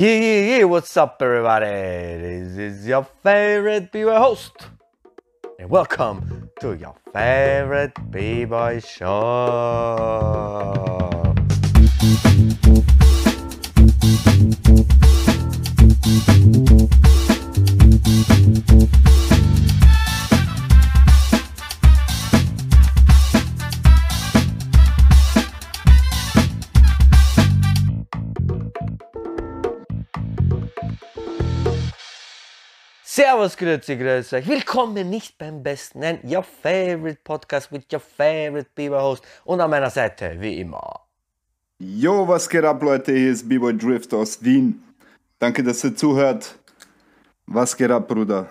Yeah, yeah, yeah, what's up, everybody? This is your favorite B-Boy host. And welcome to your favorite B-Boy show. Servus, grüezi, grüezi euch. Willkommen nicht beim besten, nein, your favorite podcast with your favorite Biber host. Und an meiner Seite, wie immer. Jo, was geht ab, Leute? Hier ist B-Boy Drift aus Wien. Danke, dass ihr zuhört. Was geht ab, Bruder?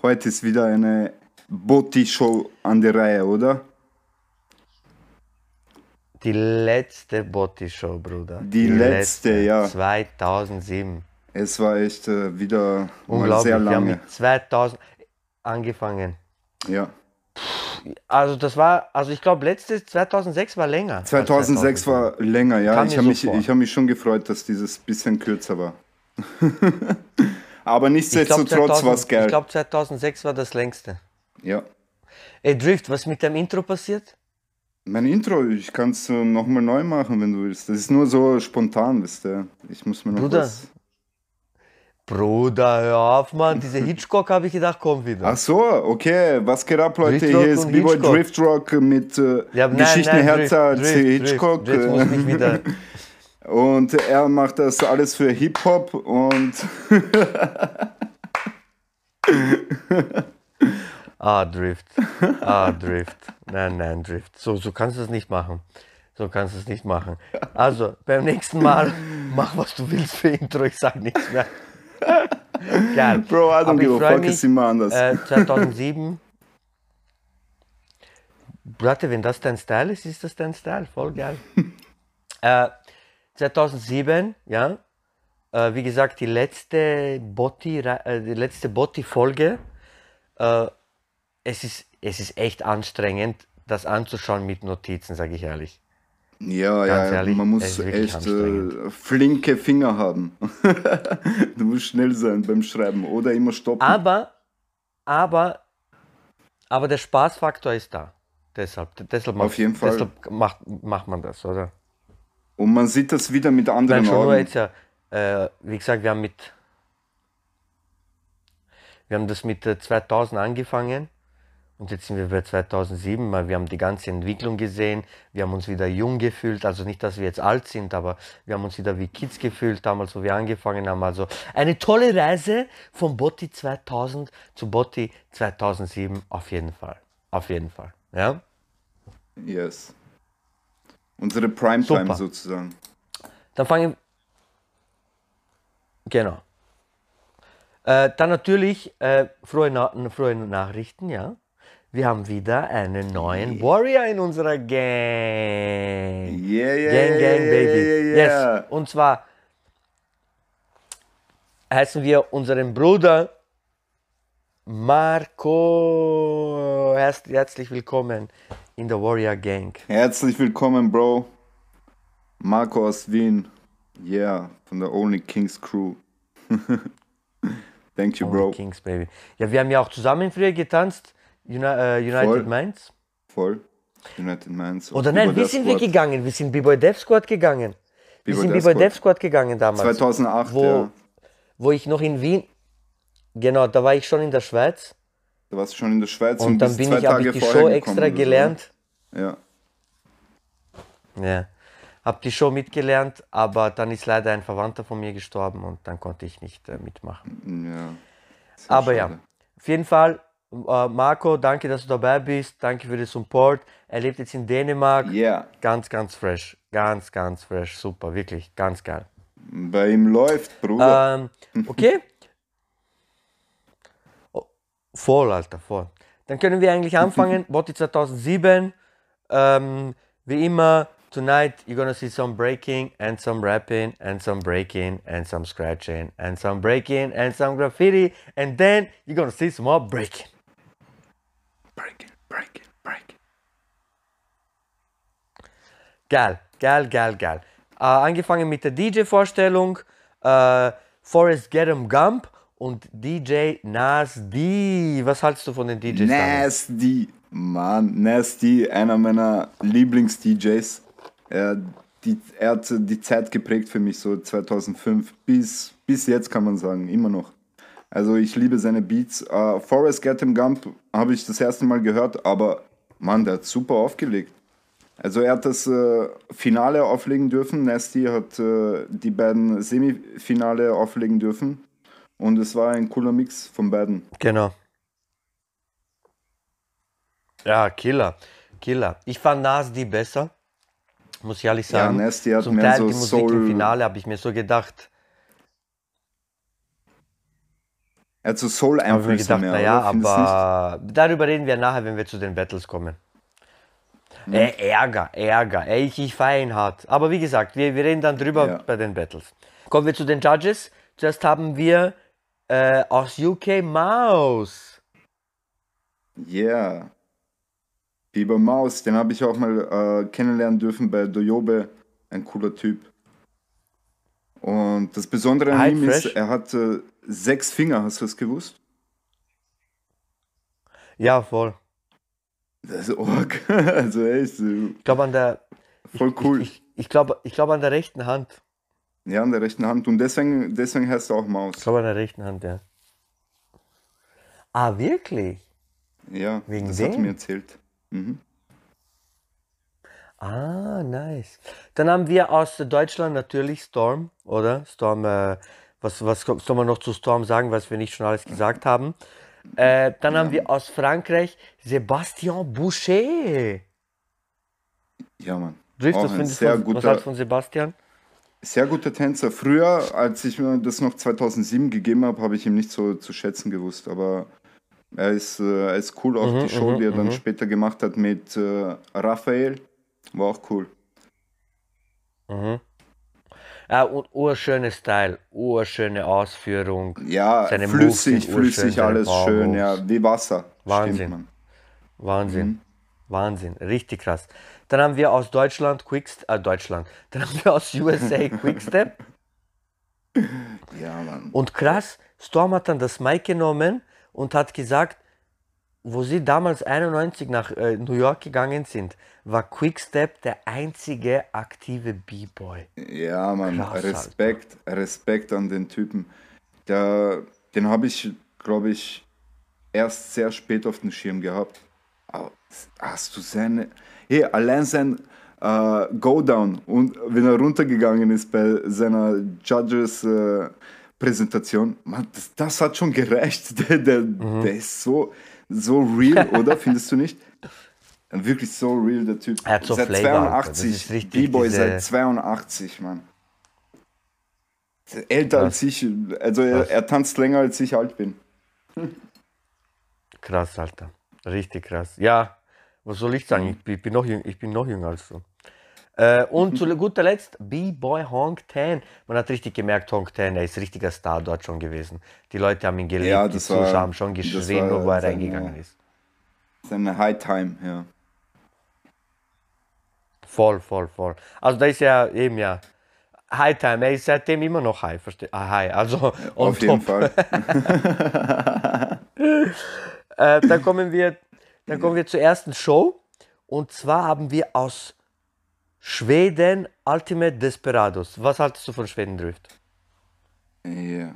Heute ist wieder eine Botti-Show an der Reihe, oder? Die letzte Botti-Show, Bruder. Die letzte, ja. 2007. Es war echt äh, wieder mal sehr Wir haben lange. mit 2000 angefangen. Ja. Also das war, also ich glaube letztes 2006 war länger. als 2006 war länger, ja. Kam Ich habe so mich, vor. ich hab mich schon gefreut, dass dieses bisschen kürzer war. Aber nichtsdestotrotz war es 2000 geil. Ich glaube 2006 war das längste. ja. Ey Drift, was mit dem Intro passiert? Mein Intro, ich kann es äh, nochmal neu machen, wenn du willst. Das ist nur so spontan, wisst ihr. Ich muss mir noch Bruder, was... Bruder, hör auf, Mann. Diese Hitchcock habe ich gedacht, kommt wieder. Ach so, okay. Was geht ab, Leute? Driftrock Hier ist B-Boy. Driftrock mit äh, Ja, Geschichten Herzer Drift, Drift, Hitchcock. Drift. Jetzt muss ich wieder. Und er macht das alles für Hip-Hop und Ah, Drift. Ah, Drift. Nein, nein, Drift. So, so kannst du es nicht machen. So kannst du es nicht machen. Also, beim nächsten Mal mach, was du willst für Intro. Ich sag nichts mehr. Geil. Bro, I don't give a fuck, mich, ist immer anders. Äh, 2007. Warte, wenn das dein Style ist, ist das dein Style. Voll geil. äh, 2007, ja. Äh, wie gesagt, die letzte Botti, äh, die letzte Botti-Folge. Äh, es, ist, es ist echt anstrengend, das anzuschauen mit Notizen, sage ich ehrlich. Ja, ganz ja, ehrlich, man muss echt äh, flinke Finger haben. du musst schnell sein beim Schreiben oder immer stoppen. Aber, aber, aber der Spaßfaktor ist da. Deshalb, deshalb, macht, Auf jeden Fall. deshalb macht, macht man das, oder? Und man sieht das wieder mit Nein, anderen schon nur Augen. jetzt ja, äh, wie gesagt, wir haben mit, wir haben das mit äh, 2000 angefangen und jetzt sind wir bei 2007, weil wir haben die ganze Entwicklung gesehen, wir haben uns wieder jung gefühlt, also nicht, dass wir jetzt alt sind, aber wir haben uns wieder wie Kids gefühlt, damals, wo wir angefangen haben, also eine tolle Reise von Botti 2000 zu Botti 2007, auf jeden Fall, auf jeden Fall, ja. Yes. Unsere Primetime Super. sozusagen. Dann fangen Genau. Äh, dann natürlich äh, frohe, Na frohe Nachrichten, ja. Wir haben wieder einen neuen Warrior in unserer Gang. Yeah, yeah, Gang, yeah, Gang, yeah, Baby. yeah, yeah. Yes. Und zwar heißen wir unseren Bruder Marco herz herzlich willkommen in der Warrior Gang. Herzlich willkommen, Bro. Marco aus Wien. Yeah, von der Only Kings Crew. Thank you, Only Bro. Kings, Baby. Ja, wir haben ja auch zusammen früher getanzt. Uni äh, United Voll. Minds. Voll. United Minds. Oder nein, wie sind wir gegangen? Wir sind B-Boy Dev Squad gegangen. Wir sind B-Boy Squad. Dev Squad gegangen damals. 2008, wo, ja. wo ich noch in Wien, genau, da war ich schon in der Schweiz. Da warst du schon in der Schweiz Und dann bist bin ich, habe ich die Show extra gelernt. Ja. Ja. Hab die Show mitgelernt, aber dann ist leider ein Verwandter von mir gestorben und dann konnte ich nicht äh, mitmachen. ja. Aber ja, schade. auf jeden Fall, äh, Marco, danke, dass du dabei bist. Danke für den Support. Er lebt jetzt in Dänemark. Yeah. Ganz, ganz fresh. Ganz, ganz fresh. Super, wirklich, ganz geil. Bei ihm läuft, Bruder. Ähm, okay. Oh, voll, Alter, voll. Dann können wir eigentlich anfangen. Botti 2007. Ähm, wie immer, tonight you're gonna see some breaking and some rapping and some breaking and some scratching and some breaking and some graffiti and then you're gonna see some more breaking. Breaking, breaking, breaking. Geil, geil, geil, geil. Äh, angefangen mit der DJ-Vorstellung. äh, Forrest Gatham Gump und DJ Nas D. Was haltst du von den DJs? Nasty, Mann, Nasty, einer meiner Lieblings-DJs. Er, die, er hat die Zeit geprägt für mich, so 2005 bis, bis jetzt kann man sagen, immer noch. Also ich liebe seine Beats. Uh, Forrest Gatham Gump habe ich das erste Mal gehört, aber Mann, der hat super aufgelegt. Also er hat das äh, Finale auflegen dürfen, Nasty hat äh, die beiden Semifinale auflegen dürfen und es war ein cooler Mix von beiden. Genau. Ja, Killer. Killer. Ich fand Nas D besser, muss ich ehrlich Ja, sagen. Nasty hat Zum mehr Teil so die Musik im Soul- Finale habe ich mir so gedacht, Hat so habe ich mir Soul-Einflüsse gedacht, mehr, naja, aber darüber reden wir nachher, wenn wir zu den Battles kommen. Mhm. Äh, Ärger, Ärger. Ey, ich, ich feiere ihn hart. Aber wie gesagt, wir, wir reden dann drüber Ja. bei den Battles. Kommen wir zu den Judges. Zuerst haben wir äh, aus UK Mouse. Yeah. Bieber Maus, den habe ich auch mal äh, kennenlernen dürfen bei Doyobe. Ein cooler Typ. Und das Besondere an ihm ist, er hat äh, sechs Finger, hast du das gewusst? Ja, voll. Das ist arg. Also echt äh, Ich glaube an der. voll cool. Ich, ich, ich glaube ich glaub an der rechten Hand. Ja, an der rechten Hand. Und deswegen, deswegen heißt er auch Maus. Ich glaube an der rechten Hand, ja. Ah, wirklich? Ja, Wegen das hat er dem? mir erzählt. Mhm. Ah, nice. Dann haben wir aus Deutschland natürlich Storm, oder? Storm, äh, was, was soll man noch zu Storm sagen, was wir nicht schon alles gesagt haben? Äh, dann haben wir aus Frankreich Sebastian Boucher. Ja, Mann. Drift, Auch was findest sehr du, was guter, du von Sebastian? sehr guter Tänzer. Früher, als ich mir das noch 2007 gegeben habe, habe ich ihn nicht so zu schätzen gewusst. Aber er ist, äh, er ist cool. Auch Mhm, die Show, mhm, die er dann mhm. später gemacht hat mit äh, Raphael, war auch cool. Mhm. Ja, und urschöne Style, urschöne Ausführung. Ja, Seine flüssig, flüssig, alles schön. Ja, wie Wasser. Wahnsinn. Wahnsinn. Mhm. Wahnsinn, richtig krass. Dann haben wir aus Deutschland Quickstep, äh, Deutschland. Dann haben wir aus USA Quickstep. Ja, Mann. Und krass, Storm hat dann das Mic genommen und hat gesagt, wo sie damals 91 nach äh, New York gegangen sind, war Quickstep der einzige aktive B-Boy. Ja, Mann, Krass, Respekt, Respekt an den Typen. Der, den habe ich, glaube ich, erst sehr spät auf dem Schirm gehabt. Aber hast du seine. Hey, allein sein äh, Go-Down und wenn er runtergegangen ist bei seiner Judges-Präsentation, Mann, das, das hat schon gereicht. Der, der, Mhm. der ist so, so real, oder? Findest du nicht? Wirklich so real, der Typ. Er hat so seit Flavor, Alter. Das 82, ist richtig B-Boy seit 82, Mann. Älter als ich, also er, Krass. er tanzt länger als ich alt bin. Krass, Alter. Richtig krass. Ja, was soll ich sagen? Ich, bin- ich, bin, noch jüng, ich bin noch jünger als du. Äh, und zu guter Letzt B-Boy Honk Tan. Man hat richtig gemerkt, Honk Tan, er ist richtiger Star dort schon gewesen. Die Leute haben ihn geliebt, Ja, die das war- Zuschauer haben schon geschrien, nur wo er seine- reingegangen ist. Seine High Time, ja. Voll, voll, voll. Also da ist ja eben ja High Time, er ist seitdem immer noch high, verstehe. Ah, high, also on Auf jeden. Fall. Äh, dann kommen wir, dann kommen wir zur ersten Show. Und zwar haben wir aus Schweden Ultimate Desperados. Was haltest du von Schweden Drift? Ja.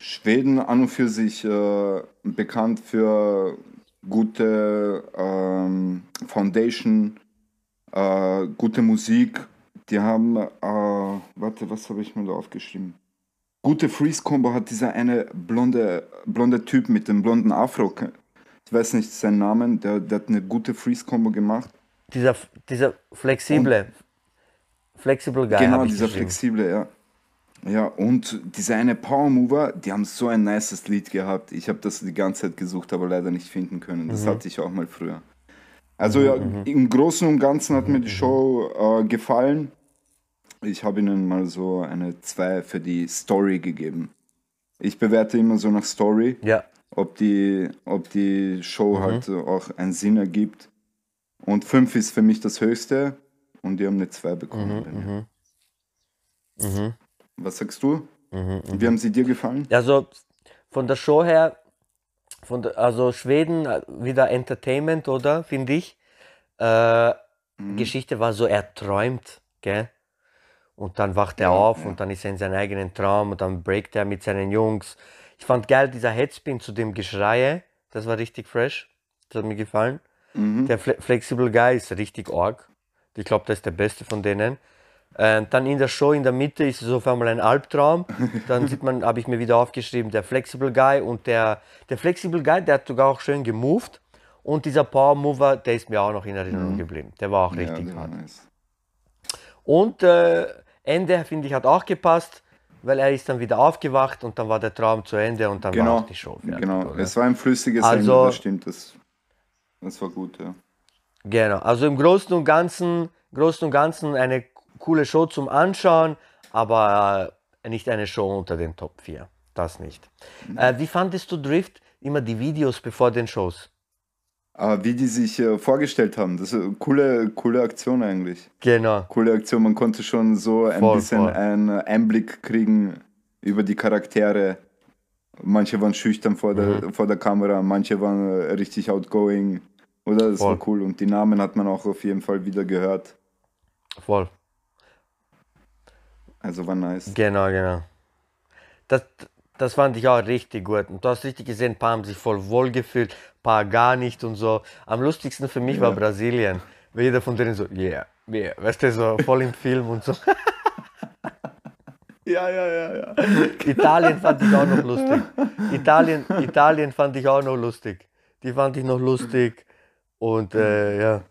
Schweden an und für sich äh, bekannt für gute ähm, Foundation, äh, gute Musik. Die haben, äh, warte, was habe ich mir da aufgeschrieben? Gute Freeze Combo hat dieser eine blonde, blonde Typ mit dem blonden Afro. Ich weiß nicht seinen Namen, der, der hat eine gute Freeze Combo gemacht. Dieser, dieser flexible, flexible Guy Genau, dieser flexible, ja. Ja, und diese eine Power Mover, die haben so ein nices Lied gehabt. Ich habe das die ganze Zeit gesucht, aber leider nicht finden können. Das hatte ich auch mal früher. Also ja, im Großen und Ganzen hat mir die Show äh, gefallen. Ich habe ihnen mal so eine 2 für die Story gegeben. Ich bewerte immer so nach Story, Ja, ob die, ob die Show halt äh, auch einen Sinn ergibt. Und 5 ist für mich das Höchste und die haben eine 2 bekommen. bei mir. Was sagst du? Wie haben sie dir gefallen? Also von der Show her, von der, also Schweden äh, wieder Entertainment, oder? Finde ich. Äh, Geschichte war so, er träumt, gell? Und dann wacht er auf und dann ist er in seinem eigenen Traum und dann breakt er mit seinen Jungs. Ich fand geil, dieser Headspin zu dem Geschreie, das war richtig fresh. Das hat mir gefallen. Der Fle Flexible Guy ist richtig arg. Ich glaube, das ist der beste von denen. Ähm, dann in der Show in der Mitte ist es auf einmal ein Albtraum. Dann sieht man, habe ich mir wieder aufgeschrieben, der Flexible Guy und der, der Flexible Guy, der hat sogar auch schön gemoved. Und dieser Power Mover, der ist mir auch noch in Erinnerung geblieben. Der war auch Ja, richtig der war hart. nice. Und äh, Ende, finde ich, hat auch gepasst, weil er ist dann wieder aufgewacht und dann war der Traum zu Ende und dann war Genau, auch die Show fertig. genau. oder? Es war ein flüssiges Also- Ende, das stimmt. Das, das war gut, ja. Genau, also im Großen und Ganzen, Großen und Ganzen eine coole Show zum Anschauen, aber äh, nicht eine Show unter den Top 4. Das nicht. Äh, wie fandest du Drift? Immer die Videos bevor den Shows. Aber wie die sich äh, vorgestellt haben, das ist eine coole, coole Aktion eigentlich. Genau. Coole Aktion, man konnte schon so ein Voll, bisschen voll. einen Einblick kriegen über die Charaktere. Manche waren schüchtern vor der, Mhm. vor der Kamera, manche waren äh, richtig outgoing. Oder? Das Voll. war cool. Und die Namen hat man auch auf jeden Fall wieder gehört. Voll. Also war nice. Genau, genau. Das, das fand ich auch richtig gut. Und du hast richtig gesehen, ein paar haben sich voll wohl gefühlt, ein paar gar nicht und so. Am lustigsten für mich war Brasilien. Weil jeder von denen so, yeah, yeah, weißt du, so voll im Film und so. Ja, ja, ja, ja. Italien fand ich auch noch lustig. Italien, Italien fand ich auch noch lustig. Die fand ich noch lustig. Und äh, ja.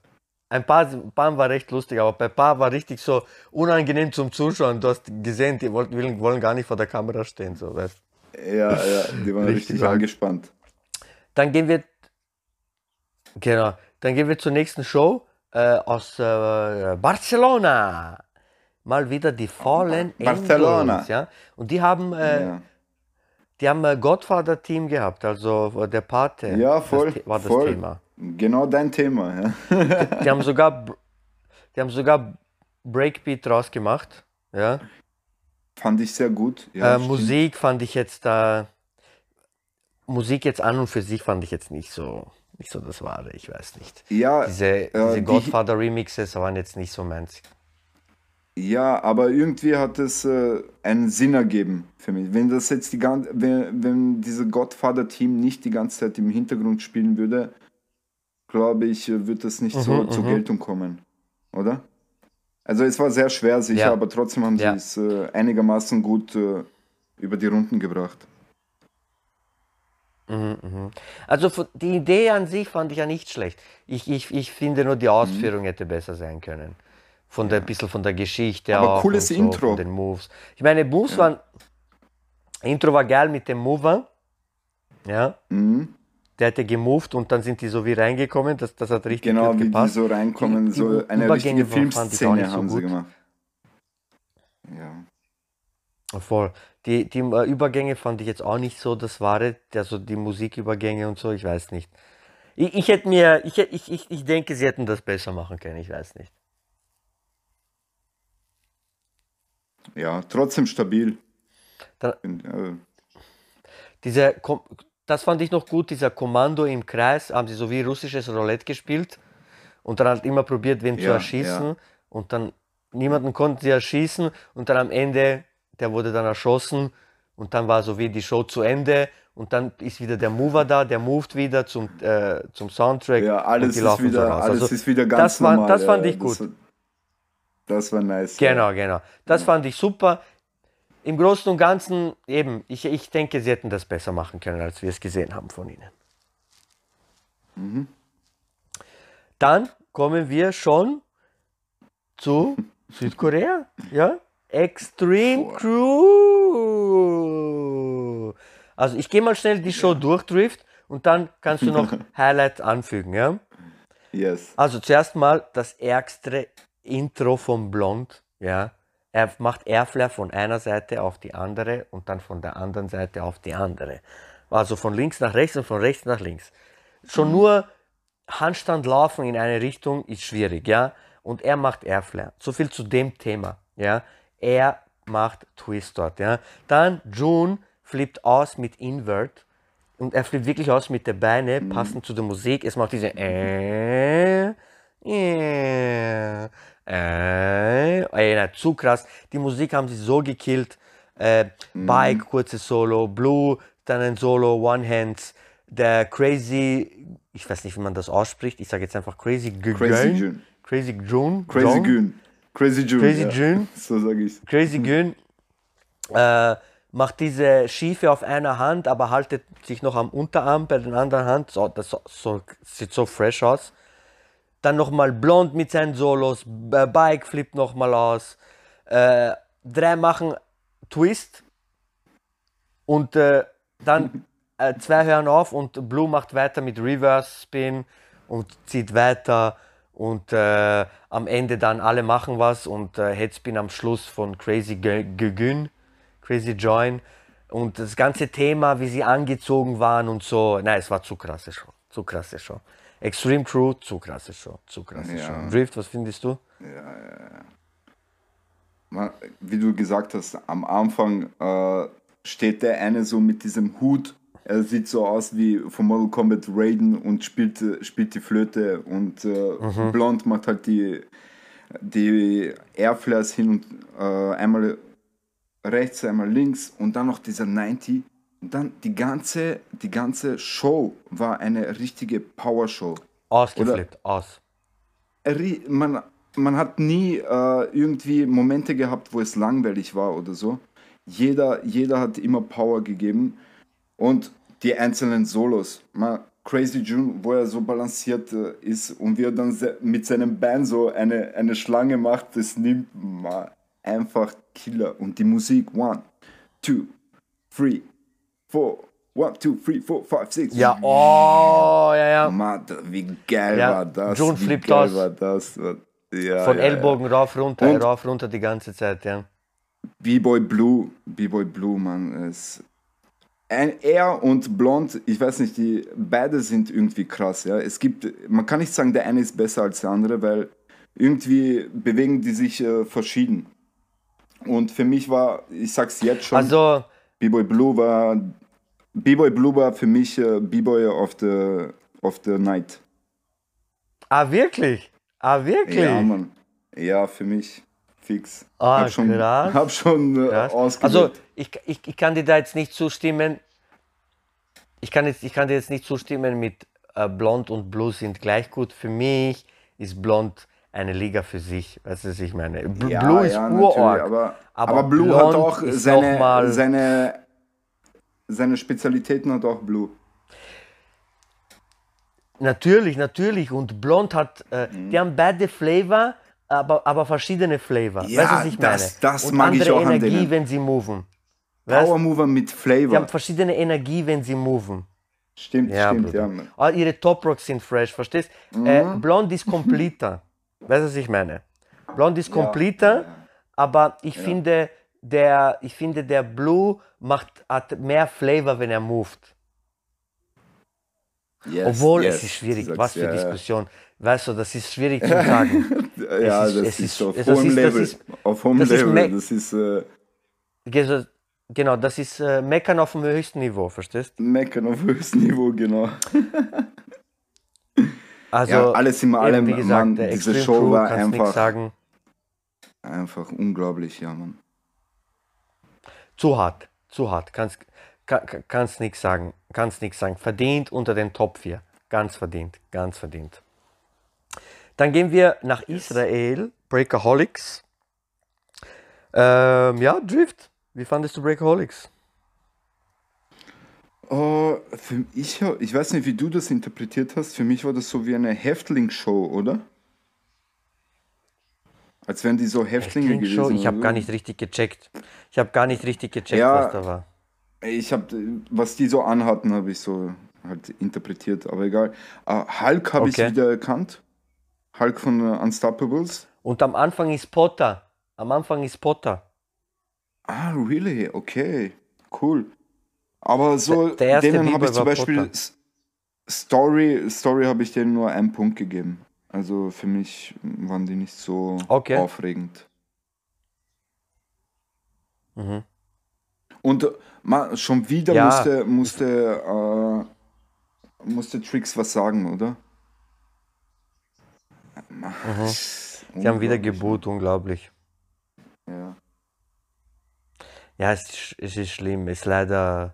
Ein paar, ein paar war recht lustig, aber bei ein paar war richtig so unangenehm zum Zuschauen. Du hast gesehen, die wollen, wollen gar nicht vor der Kamera stehen. So, weißt. Ja, ja, die waren Richtig richtig angespannt. Dann gehen wir, genau, dann gehen wir zur nächsten Show äh, aus äh, Barcelona. Mal wieder die Fallen Barcelona. Angels, ja. Und die haben, äh, Ja, die haben äh, Godfather-Team gehabt, also der Pate. ja das voll. The- war das voll. Thema. Genau dein Thema. Ja. Die haben sogar, die haben sogar Breakbeat draus gemacht, ja. Fand ich sehr gut. Ja, äh. Musik fand ich jetzt da, Musik jetzt an und für sich fand ich jetzt nicht so, nicht so das Wahre, ich weiß nicht. Ja, Diese, äh, diese die- Godfather-Remixes waren jetzt nicht so meins. Ja, aber irgendwie hat es äh, einen Sinn ergeben für mich. Wenn das jetzt die ganze, wenn, wenn diese Godfather-Team nicht die ganze Zeit im Hintergrund spielen würde, glaube ich, äh, wird das nicht so Mhm, zur mhm. Geltung kommen, oder? Also es war sehr schwer sicher, Ja. aber trotzdem haben Ja. sie es äh, einigermaßen gut äh, über die Runden gebracht. Also von- die Idee an sich fand ich ja nicht schlecht. Ich, ich, ich finde nur die Ausführung hätte besser sein können. Von der, bisschen von der Geschichte Aber auch cooles und so, Intro. Von den Moves. Ich meine, Moves waren. Intro war geil mit dem Mover. Ja. Mhm. Der hat ja gemoved und dann sind die so wie reingekommen. Das, das hat richtig Genau, gut wie die gepasst. so reinkommen, Die- die so eine Übergänge richtige Filmszene so haben sie gut. gemacht. Ja. Voll. Die, die äh, Übergänge fand ich jetzt auch nicht so das Wahre, also die Musikübergänge und so, ich weiß nicht. Ich, ich hätte mir, ich, ich, ich, ich denke, sie hätten das besser machen können, ich weiß nicht. Ja, trotzdem stabil. Dann, Und, äh, diese, das fand ich noch gut, dieser Kommando im Kreis, haben sie so wie russisches Roulette gespielt und dann halt immer probiert, wen zu Ja, erschießen ja. und dann niemanden konnten sie erschießen und dann am Ende, der wurde dann erschossen und dann war so wie die Show zu Ende und dann ist wieder der Mover da, der moved wieder zum, äh, zum Soundtrack Ja, und alles die ist wieder, raus. alles Also ist wieder ganz das war- normal. das fand ich gut. Das war, das war nice. ja. Genau, genau. Das fand ich super. Im Großen und Ganzen, eben, ich, ich denke, sie hätten das besser machen können, als wir es gesehen haben von ihnen. Mhm. Dann kommen wir schon zu Südkorea, ja? Extreme Crew. Also ich gehe mal schnell die Show durch, Drift, und dann kannst du noch Highlights anfügen, ja? Yes. Also zuerst mal das ärgste Intro von Blond, ja. Er macht Airflare von einer Seite auf die andere und dann von der anderen Seite auf die andere. Also von links nach rechts und von rechts nach links. Schon nur Handstand laufen in eine Richtung ist schwierig, ja. Und er macht Airflare. So viel zu dem Thema, ja. Er macht Twist dort. Ja. Dann June flippt aus mit Invert und er flippt wirklich aus mit den Beinen, passend zu der Musik. Es macht diese äh, äh, äh, ey, na, zu krass. Die Musik haben sie so gekillt. Äh, Bike, kurzes Solo, Blue, dann ein Solo, One Hands, der Crazy, ich weiß nicht, wie man das ausspricht, ich sage jetzt einfach Crazy Crazy June. June. Crazy June. Crazy June. Crazy June. Crazy ja. June. So sage ich Crazy Gün äh, macht diese Schiefe auf einer Hand, aber haltet sich noch am Unterarm bei den anderen Hand. So, das so, sieht so fresh aus. Dann nochmal Blond mit seinen Solos, B- Bike flippt nochmal aus. Äh, drei machen Twist und äh, dann äh, zwei hören auf und Blue macht weiter mit Reverse Spin und zieht weiter und äh, am Ende dann alle machen was und äh, Headspin am Schluss von Crazy Gegün, Crazy Join und das ganze Thema, wie sie angezogen waren und so, nein, es war zu krasse Show, zu krasse Show. Extreme Crew, zu krasse Show, zu krasse Ja. Show. Drift, was findest du? Ma- Wie du gesagt hast, am Anfang äh, steht der eine so mit diesem Hut. Er sieht so aus wie von Mortal Kombat Raiden und spielt, spielt die Flöte. Und äh, Blond macht halt die, die Airflares hin und äh, einmal rechts, einmal links und dann noch dieser 90. Und dann die ganze, die ganze Show war eine richtige Power-Show. Ausgeflippt, aus. Ri- man, man hat nie äh, irgendwie Momente gehabt, wo es langweilig war oder so. Jeder, jeder hat immer Power gegeben. Und die einzelnen Solos. Mal Crazy June, wo er so balanciert äh, ist und wie er dann mit seinem Bein so eine, eine Schlange macht, das nimmt man einfach Killer. Und die Musik, one, two, three, four, one, two, three, four, five, six. Ja, oh, ja, ja. Mann, wie geil Ja, war das? June wie flippt geil aus. war das? Ja, Von ja, Ellbogen rauf, runter, Und- rauf, runter die ganze Zeit, ja. B-Boy Blue, B-Boy Blue, Mann, ist er und Blond, ich weiß nicht, die beide sind irgendwie krass, ja. Es gibt, man kann nicht sagen, der eine ist besser als der andere, weil irgendwie bewegen die sich äh, verschieden. Und für mich war, ich sag's jetzt schon, Also, B-Boy Blue war, B-Boy Blue war für mich äh, B-Boy of the, of the night. ah, wirklich? Ah, wirklich? Ja, Mann. Ja, für mich fix. Ah, hab schon, krass. Hab schon äh. Also, ich, ich, ich kann dir da jetzt nicht zustimmen. Ich kann, jetzt, ich kann dir jetzt nicht zustimmen mit äh, Blond und Blue sind gleich gut. Für mich ist Blond eine Liga für sich. Weißt du, was ich meine? B ja, Blue ist ja, urorg. Aber, aber aber, Blue hat auch seine, seine, seine Spezialitäten hat auch Blue. Natürlich, natürlich. Und Blond hat, äh, Mhm. die haben beide Flavor, aber, aber verschiedene Flavor. Ja, weißt du, was ich meine? das- das und mag ich andere auch an Energie, denen. wenn sie moven. Weißt? Power Mover mit Die Flavor. haben verschiedene Energie, wenn sie moven. Stimmt, Ja, stimmt, Bruder. ja. Mann. Ah, ihre Top Rocks sind fresh, verstehst? Äh, Blond ist completer. weißt du, was ich meine? Blond ist completer, aber ich finde, der, ich finde, der Blue macht, hat mehr Flavor, wenn er moved. Yes, Obwohl, yes, es ist schwierig, du sagst, was für ja, Diskussion. Weißt du, das ist schwierig zu sagen. Ja, ja Es ist- das ist, ist- auf das hohem ist- das Level. ist- auf hohem das Level. das ist äh, Ge- genau, das ist äh, Meckern auf dem höchsten Niveau, verstehst? Meckern auf höchstem Niveau, genau. Also, Ja, alles in allem, wie gesagt, Mann, der diese Extreme Show Crew, war einfach-. Einfach unglaublich, ja, Mann. Zu hart, zu hart. Kannst, kann, kannst nichts sagen. Kannst nichts sagen. Verdient unter den Top 4. Ganz verdient, ganz verdient. Dann gehen wir nach Israel. Breakaholics. Ähm, ja, Drift. Wie fandest du Breakaholics? Oh, für ich, ich weiß nicht, wie du das interpretiert hast. Für mich war das so wie eine Häftlingsshow, oder? Als wären die so Häftlinge Klingt gewesen. ich habe gar nicht richtig gecheckt. Ich habe gar nicht richtig gecheckt, Ja. was da war. Ich habe, was die so anhatten, habe ich so halt interpretiert, aber egal. Uh, Hulk habe Okay. ich wieder erkannt. Hulk von Unstoppables. Und am Anfang ist Potter. Am Anfang ist Potter. Ah, really? Okay, cool. Aber so, Der- der denen habe ich zum Beispiel Potter. Story, Story habe ich denen nur einen Punkt gegeben. Also für mich waren die nicht so Okay. aufregend. Und äh, ma, schon wieder Ja. musste, musste, äh, musste Tricks was sagen, oder? Sie haben wieder geboot, unglaublich. Ja. Ja, es ist, es ist schlimm. Es ist leider.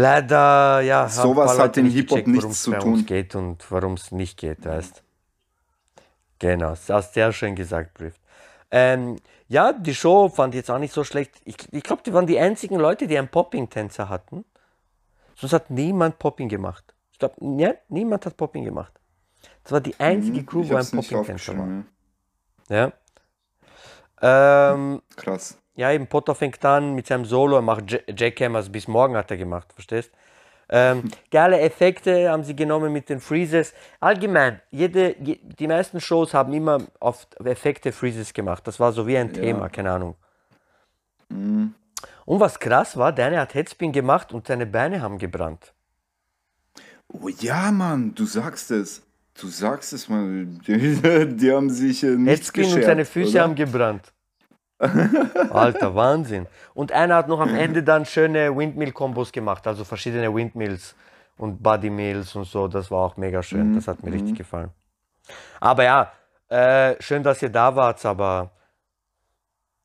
Leider, ja, Sowas hat im nicht Hip-Hop nichts zu tun. geht und warum es nicht geht, weißt Genau, das hast sehr schön gesagt, Drift. Ähm, ja, die Show fand ich jetzt auch nicht so schlecht. Ich, ich glaube, die waren die einzigen Leute, die einen Popping-Tänzer hatten. Sonst hat niemand Popping gemacht. Ich glaube, ja, niemand hat Popping gemacht. Das war die einzige Crew, Mhm. Wo ein Popping-Tänzer war. aufgeschrieben. Ja. Ähm, Ja. Krass. Ja, eben Potter fängt an mit seinem Solo, er macht J- Jackhammers, bis morgen hat er gemacht, verstehst? Ähm, geile Effekte haben sie genommen mit den Freezes. Allgemein, jede, je, die meisten Shows haben immer auf Effekte Freezes gemacht. Das war so wie ein Thema, keine Ahnung. Und was krass war, der eine hat Headspin gemacht und seine Beine haben gebrannt. Oh ja, Mann, du sagst es. Du sagst es mal. Die, die haben sich äh, nichts Headspin geschert, und seine Füße oder? haben gebrannt. Alter, Wahnsinn. Und einer hat noch am Ende dann schöne Windmill-Kombos gemacht, also verschiedene Windmills und Body Mills und so. Das war auch mega schön. Das hat mir richtig gefallen. Aber ja, äh, schön, dass ihr da wart, aber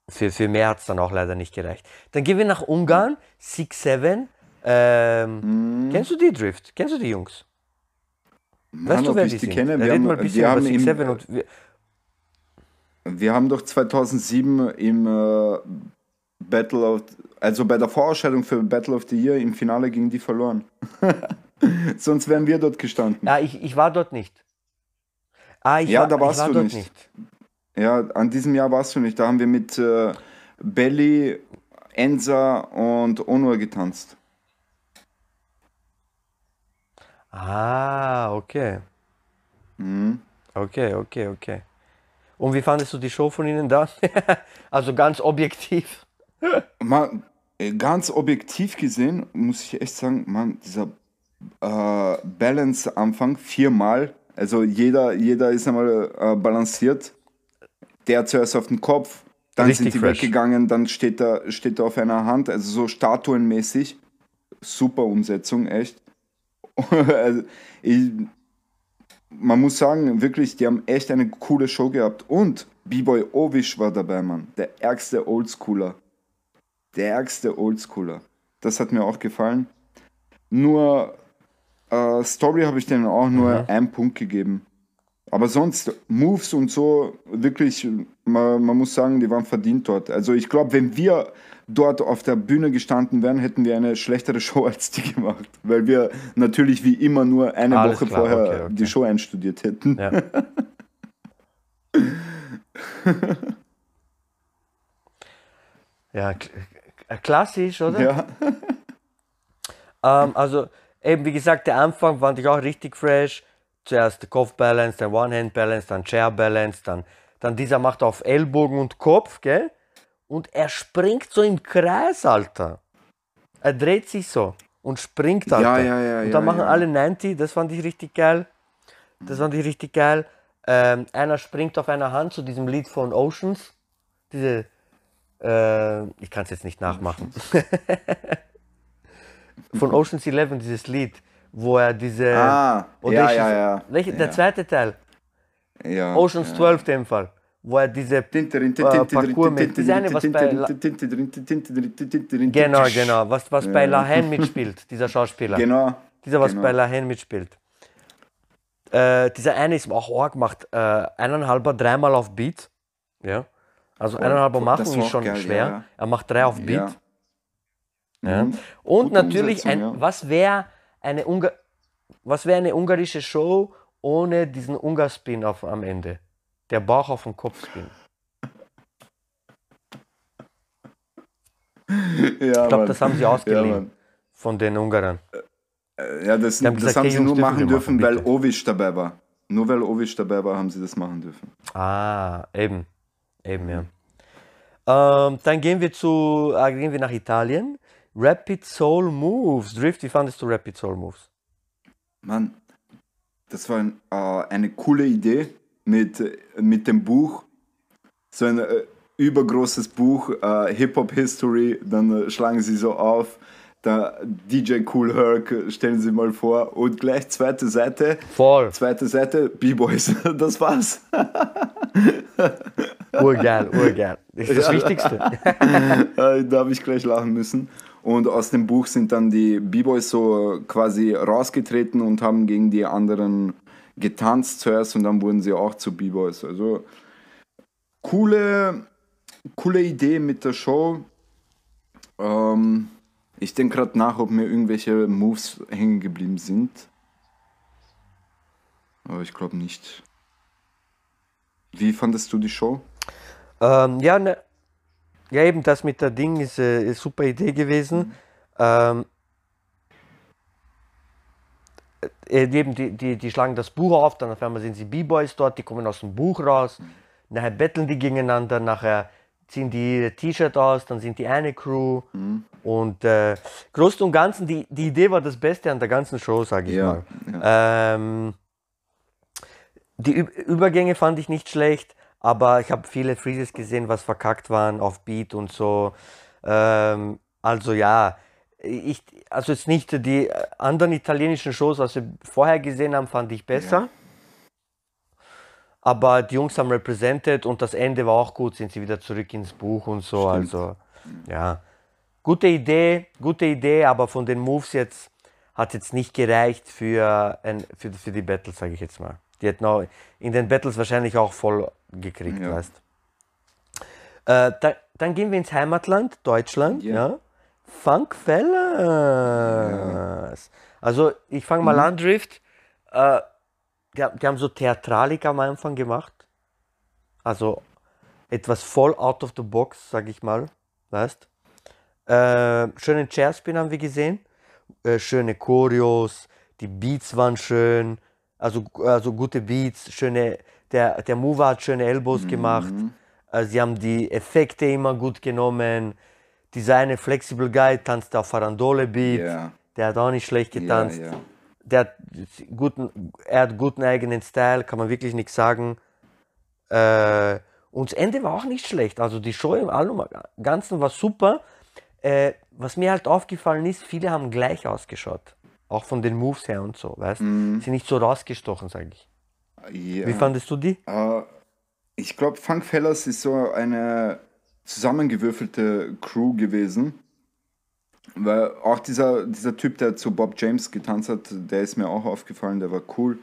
für, für mehr hat es dann auch leider nicht gereicht. Dann gehen wir nach Ungarn, Six Seven. Ähm, Kennst du die Drift? Kennst du die Jungs? Weißt Mann, du, ob wer die die sind? kenne? Wir haben, mal ein bisschen wir über haben Six im, Seven und wir, Wir haben doch 2007 im äh, Battle of, also bei der Vorausscheidung für Battle of the Year im Finale gegen die verloren. Sonst wären wir dort gestanden. Ja, ich, ich war dort nicht. Ah, ich Ja, war, da warst war du dort nicht. nicht. Ja, an diesem Jahr warst du nicht. Da haben wir mit äh, Belly, Enza und Onur getanzt. Ah, okay. Mhm. Okay, okay, okay. Und wie fandest du die Show von ihnen da? also ganz objektiv. Mal, äh, ganz objektiv gesehen, muss ich echt sagen, man, dieser äh, Balance-Anfang viermal, also jeder, jeder ist einmal äh, balanciert. Der zuerst auf den Kopf, dann Richtig sind die fresh. weggegangen, dann steht er, steht er auf einer Hand, also so statuenmäßig. Super Umsetzung, echt. also, ich, man muss sagen, wirklich, die haben echt eine coole Show gehabt. Und B-Boy Ovish war dabei, Mann. Der ärgste Oldschooler. Der ärgste Oldschooler. Das hat mir auch gefallen. Nur äh, Story habe ich denen auch nur einen Punkt gegeben. Aber sonst, Moves und so, wirklich, man, man muss sagen, die waren verdient dort. Also ich glaube, wenn wir dort auf der Bühne gestanden wären, hätten wir eine schlechtere Show als die gemacht. Weil wir natürlich wie immer nur eine Alles Woche klar, vorher okay, okay. die Show einstudiert hätten. Ja. ja, klassisch, oder? Ja. Ähm, also, eben wie gesagt, der Anfang fand ich auch richtig fresh. Zuerst der Kopfbalance, dann One-Hand-Balance, dann Chair-Balance, dann, dann dieser macht auf Ellbogen und Kopf, gell? Und er springt so im Kreis, Alter. Er dreht sich so und springt, Alter. ja, ja, und ja, dann machen ja. alle 90, das fand ich richtig geil. Das fand ich richtig geil. Ähm, einer springt auf einer Hand zu diesem Lied von Oceans. Diese, äh, ich kann es jetzt nicht nachmachen. von Oceans 11, dieses Lied, wo er diese. Ah, ja, ja, ja. Welche, Der Ja. zweite Teil, ja. Oceans 12 in dem Fall, wo er diese. Parcours mit- eine, was bei Genau, genau, was, was bei La Haine mitspielt, dieser Schauspieler. Genau. Dieser, was genau. bei La Haine mitspielt. Äh, dieser eine ist auch arg gemacht, äh, eineinhalber, dreimal auf Beat. Ja. Also eineinhalber machen ist schon schwer. Er macht drei auf Beat. Mhm. Und natürlich, was wäre eine, was wär eine ungarische Show ohne diesen Ungarspin auf, am Ende? Der Bauch auf dem Kopfspin. Ja, Ich glaube, das haben sie ausgeliehen Mann. von den Ungarern. Ja, das, haben das gesagt, haben hey, sie nur machen dürfen, machen, weil. Ovish dabei war. Nur weil Ovish dabei war, haben sie das machen dürfen. Ah, eben. Eben, ja. Ähm, dann gehen wir zu, äh, gehen wir nach Italien. Rapid Soul Moves. Drift, wie fandest du Rapid Soul Moves? Mann, das war ein, äh, eine coole Idee mit, äh, mit dem Buch. So ein, äh, übergroßes Buch, äh, Hip-Hop History, dann äh, schlagen sie so auf, der DJ Cool Herc, stellen Sie mal vor, und gleich zweite Seite. Voll. Zweite Seite, B-Boys. Das war's. Urgeil, urgeil. Das ist das ja. Wichtigste. da habe ich gleich lachen müssen. Und aus dem Buch sind dann die B-Boys so quasi rausgetreten und haben gegen die anderen getanzt zuerst und dann wurden sie auch zu B-Boys. Also coole, coole Idee mit der Show. Ähm, ich denke gerade nach, ob mir irgendwelche Moves hängen geblieben sind. Aber ich glaube nicht. Wie fandest du die Show? Ähm, ja, ne, ja, eben das mit der Ding ist äh, eine super Idee gewesen. Mhm. Ähm, äh, eben die, die, die schlagen das Buch auf, dann auf einmal sind sie B-Boys dort, die kommen aus dem Buch raus. Nachher betteln die gegeneinander, nachher ziehen die ihr T-Shirt aus, dann sind die eine Crew. Mhm. Und äh, Großen und Ganzen, die, die Idee war das Beste an der ganzen Show, sage ich ja, mal. Ja. Ähm, die Ü Übergänge fand ich nicht schlecht, aber ich habe viele Freezes gesehen, was verkackt waren auf Beat und so. Ähm, also ja, ich, also jetzt nicht die anderen italienischen Shows, was wir vorher gesehen haben, fand ich besser. Ja. Aber die Jungs haben represented und das Ende war auch gut, sind sie wieder zurück ins Buch und so. Stimmt. Also, ja. Gute Idee, gute Idee, aber von den Moves jetzt hat jetzt nicht gereicht für, ein, für, für die Battles, sage ich jetzt mal. Die hätten auch in den Battles wahrscheinlich auch voll gekriegt, ja. weißt äh, da, Dann gehen wir ins Heimatland, Deutschland, yeah. ja. Funkfellas. Ja. Also ich fange mal mhm. an, Drift. Äh, die, die haben so Theatralik am Anfang gemacht. Also etwas voll out of the box, sag ich mal. Weißt äh, Schönen Chairspin haben wir gesehen. Äh, schöne Choreos. Die Beats waren schön. Also, also gute Beats. Schöne, der, der Mover hat schöne Elbows mhm. gemacht. Äh, sie haben die Effekte immer gut genommen. Eine Flexible Guy tanzt auf Farandole Beat. Yeah. Der hat auch nicht schlecht getanzt. Yeah, yeah der hat guten, er hat guten eigenen Style, kann man wirklich nichts sagen. Äh, und das Ende war auch nicht schlecht. Also die Show im Allem Ganzen war super. Äh, was mir halt aufgefallen ist, viele haben gleich ausgeschaut. Auch von den Moves her und so, weißt mm. Sind nicht so rausgestochen, sage ich. Ja. Wie fandest du die? Uh, ich glaube, Funkfellas ist so eine zusammengewürfelte Crew gewesen. Weil auch dieser, dieser Typ, der zu Bob James getanzt hat, der ist mir auch aufgefallen, der war cool.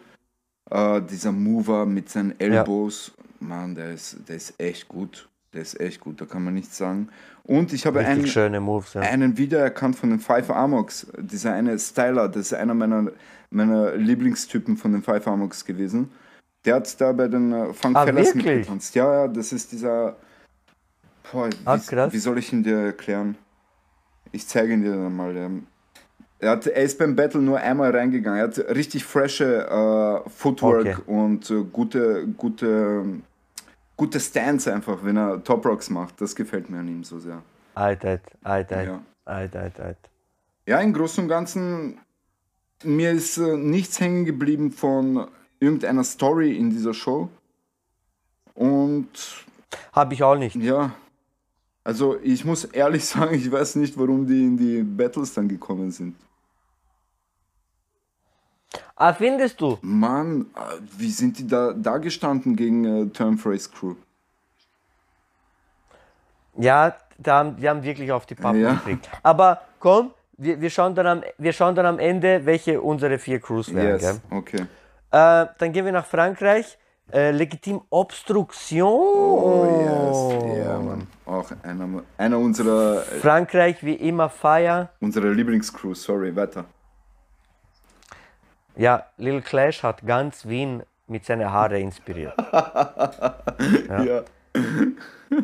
Äh, dieser Mover mit seinen Elbows, ja. Mann, der ist, der ist echt gut. Der ist echt gut, da kann man nichts sagen. Und ich habe einen, Moves, ja. einen wiedererkannt von den Five Amox. Dieser eine Styler, das ist einer meiner, meiner Lieblingstypen von den Five Amox gewesen. Der hat da bei den äh, Funk ah, Fellas mitgetanzt. Ja, ja, das ist dieser. Boah, ah, wie, wie soll ich ihn dir erklären? Ich zeige ihn dir dann mal. Er, hat, er ist beim Battle nur einmal reingegangen. Er hat richtig frische uh, Footwork okay. und uh, gute, gute, gute Stance einfach, wenn er Top Rocks macht. Das gefällt mir an ihm so sehr. Alt, alt, alt, alt, ja. alt, alt, alt. Ja, im Großen und Ganzen, mir ist uh, nichts hängen geblieben von irgendeiner Story in dieser Show. Und. Habe ich auch nicht. Ja, also ich muss ehrlich sagen, ich weiß nicht, warum die in die Battles dann gekommen sind. Ah, findest du? Mann, äh, wie sind die da, da gestanden gegen äh, Termphrase Crew? Ja, da haben, die haben wirklich auf die Pappe ja. gekriegt. Aber komm, wir, wir, schauen dann am, wir schauen dann am Ende, welche unsere vier Crews werden. Yes, okay. Äh, dann gehen wir nach Frankreich. Äh, legitim Obstruktion. Oh, yes. Ja, Mann. Auch einer, einer unserer. Äh, Frankreich wie immer Feier. Unsere Lieblingscrew, sorry, weiter. Ja, Lil Clash hat ganz Wien mit seinen Haaren inspiriert. ja. ja.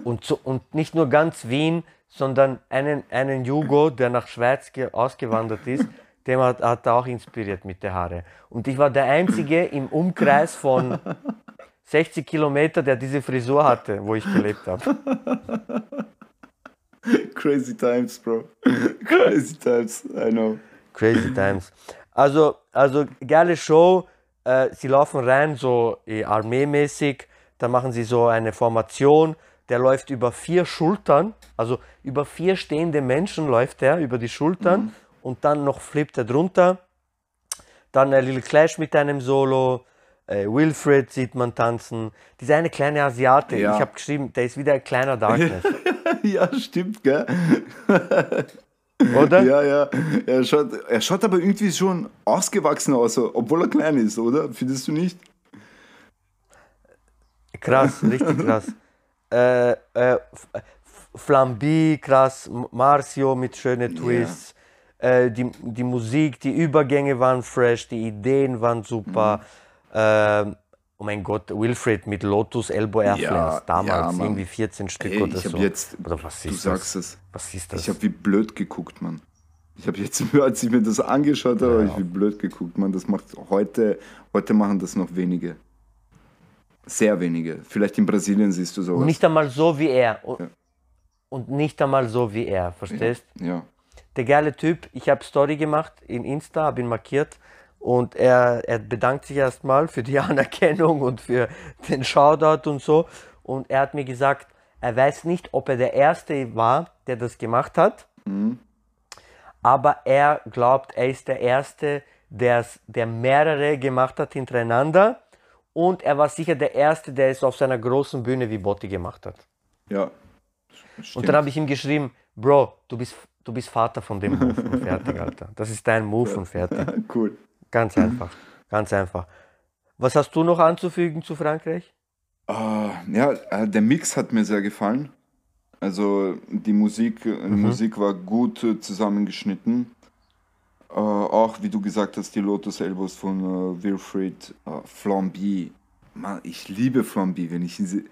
und, so, und nicht nur ganz Wien, sondern einen, einen Jugo, der nach Schweiz ausgewandert ist, dem hat, hat er auch inspiriert mit den Haare. Und ich war der Einzige im Umkreis von 60 Kilometer, der diese Frisur hatte, wo ich gelebt habe. Crazy times, Bro. Crazy times, I know. Crazy times. Also, also geile Show. Äh, sie laufen rein so eh, armeemäßig. Da machen sie so eine Formation. der läuft über vier Schultern, also über vier stehende Menschen läuft er über die Schultern Mhm. und dann noch flippt er drunter. Dann ein Little Clash mit einem Solo. Äh, Wilfred sieht man tanzen. Dieser eine kleine Asiate, Ja. ich habe geschrieben, der ist wieder ein kleiner Darkness, ja, stimmt, gell? oder? Ja, ja. Er schaut, er schaut aber irgendwie schon ausgewachsen aus, obwohl er klein ist, oder? Findest du nicht? Krass, richtig krass. Äh, äh, Flamby, krass, Marcio mit schönen Twists. Äh, die, die Musik, die Übergänge waren fresh, die Ideen waren super. Ähm, oh mein Gott, Wilfred mit Lotus Elbow Airflares, damals ja, irgendwie 14 Stück Ey, oder ich so. jetzt, oder was du ist sagst das? es, Was ist das? ich habe wie blöd geguckt, Mann. Ich habe jetzt, als ich mir das angeschaut habe, habe ich wie blöd geguckt, Mann. Das macht heute, heute machen das noch wenige. Sehr wenige. Vielleicht in Brasilien siehst du sowas. Nicht einmal so wie er. Und, und nicht einmal so wie er, verstehst? ja. der geile Typ. Ich habe Story gemacht in Insta, habe ihn markiert und er, er bedankt sich erstmal für die Anerkennung und für den Shoutout und so. Und er hat mir gesagt, er weiß nicht, ob er der Erste war, der das gemacht hat, aber er glaubt, er ist der Erste, der's, der mehrere gemacht hat hintereinander. Und er war sicher der Erste, der es auf seiner großen Bühne wie Botti gemacht hat. Ja. Und dann habe ich ihm geschrieben, Bro, du bist, du bist Vater von dem Move und fertig, Alter. Das ist dein Move und fertig. Cool. Ganz einfach, ganz einfach. Was hast du noch anzufügen zu Frankreich? Ah, ja, äh, der Mix hat mir sehr gefallen. Also die Musik, äh, die Musik war gut äh, zusammengeschnitten. Äh, auch wie du gesagt hast, die Lotus Elbows von äh, Wilfried Flamby. Mann, ich liebe Flamby, wenn ich ihn.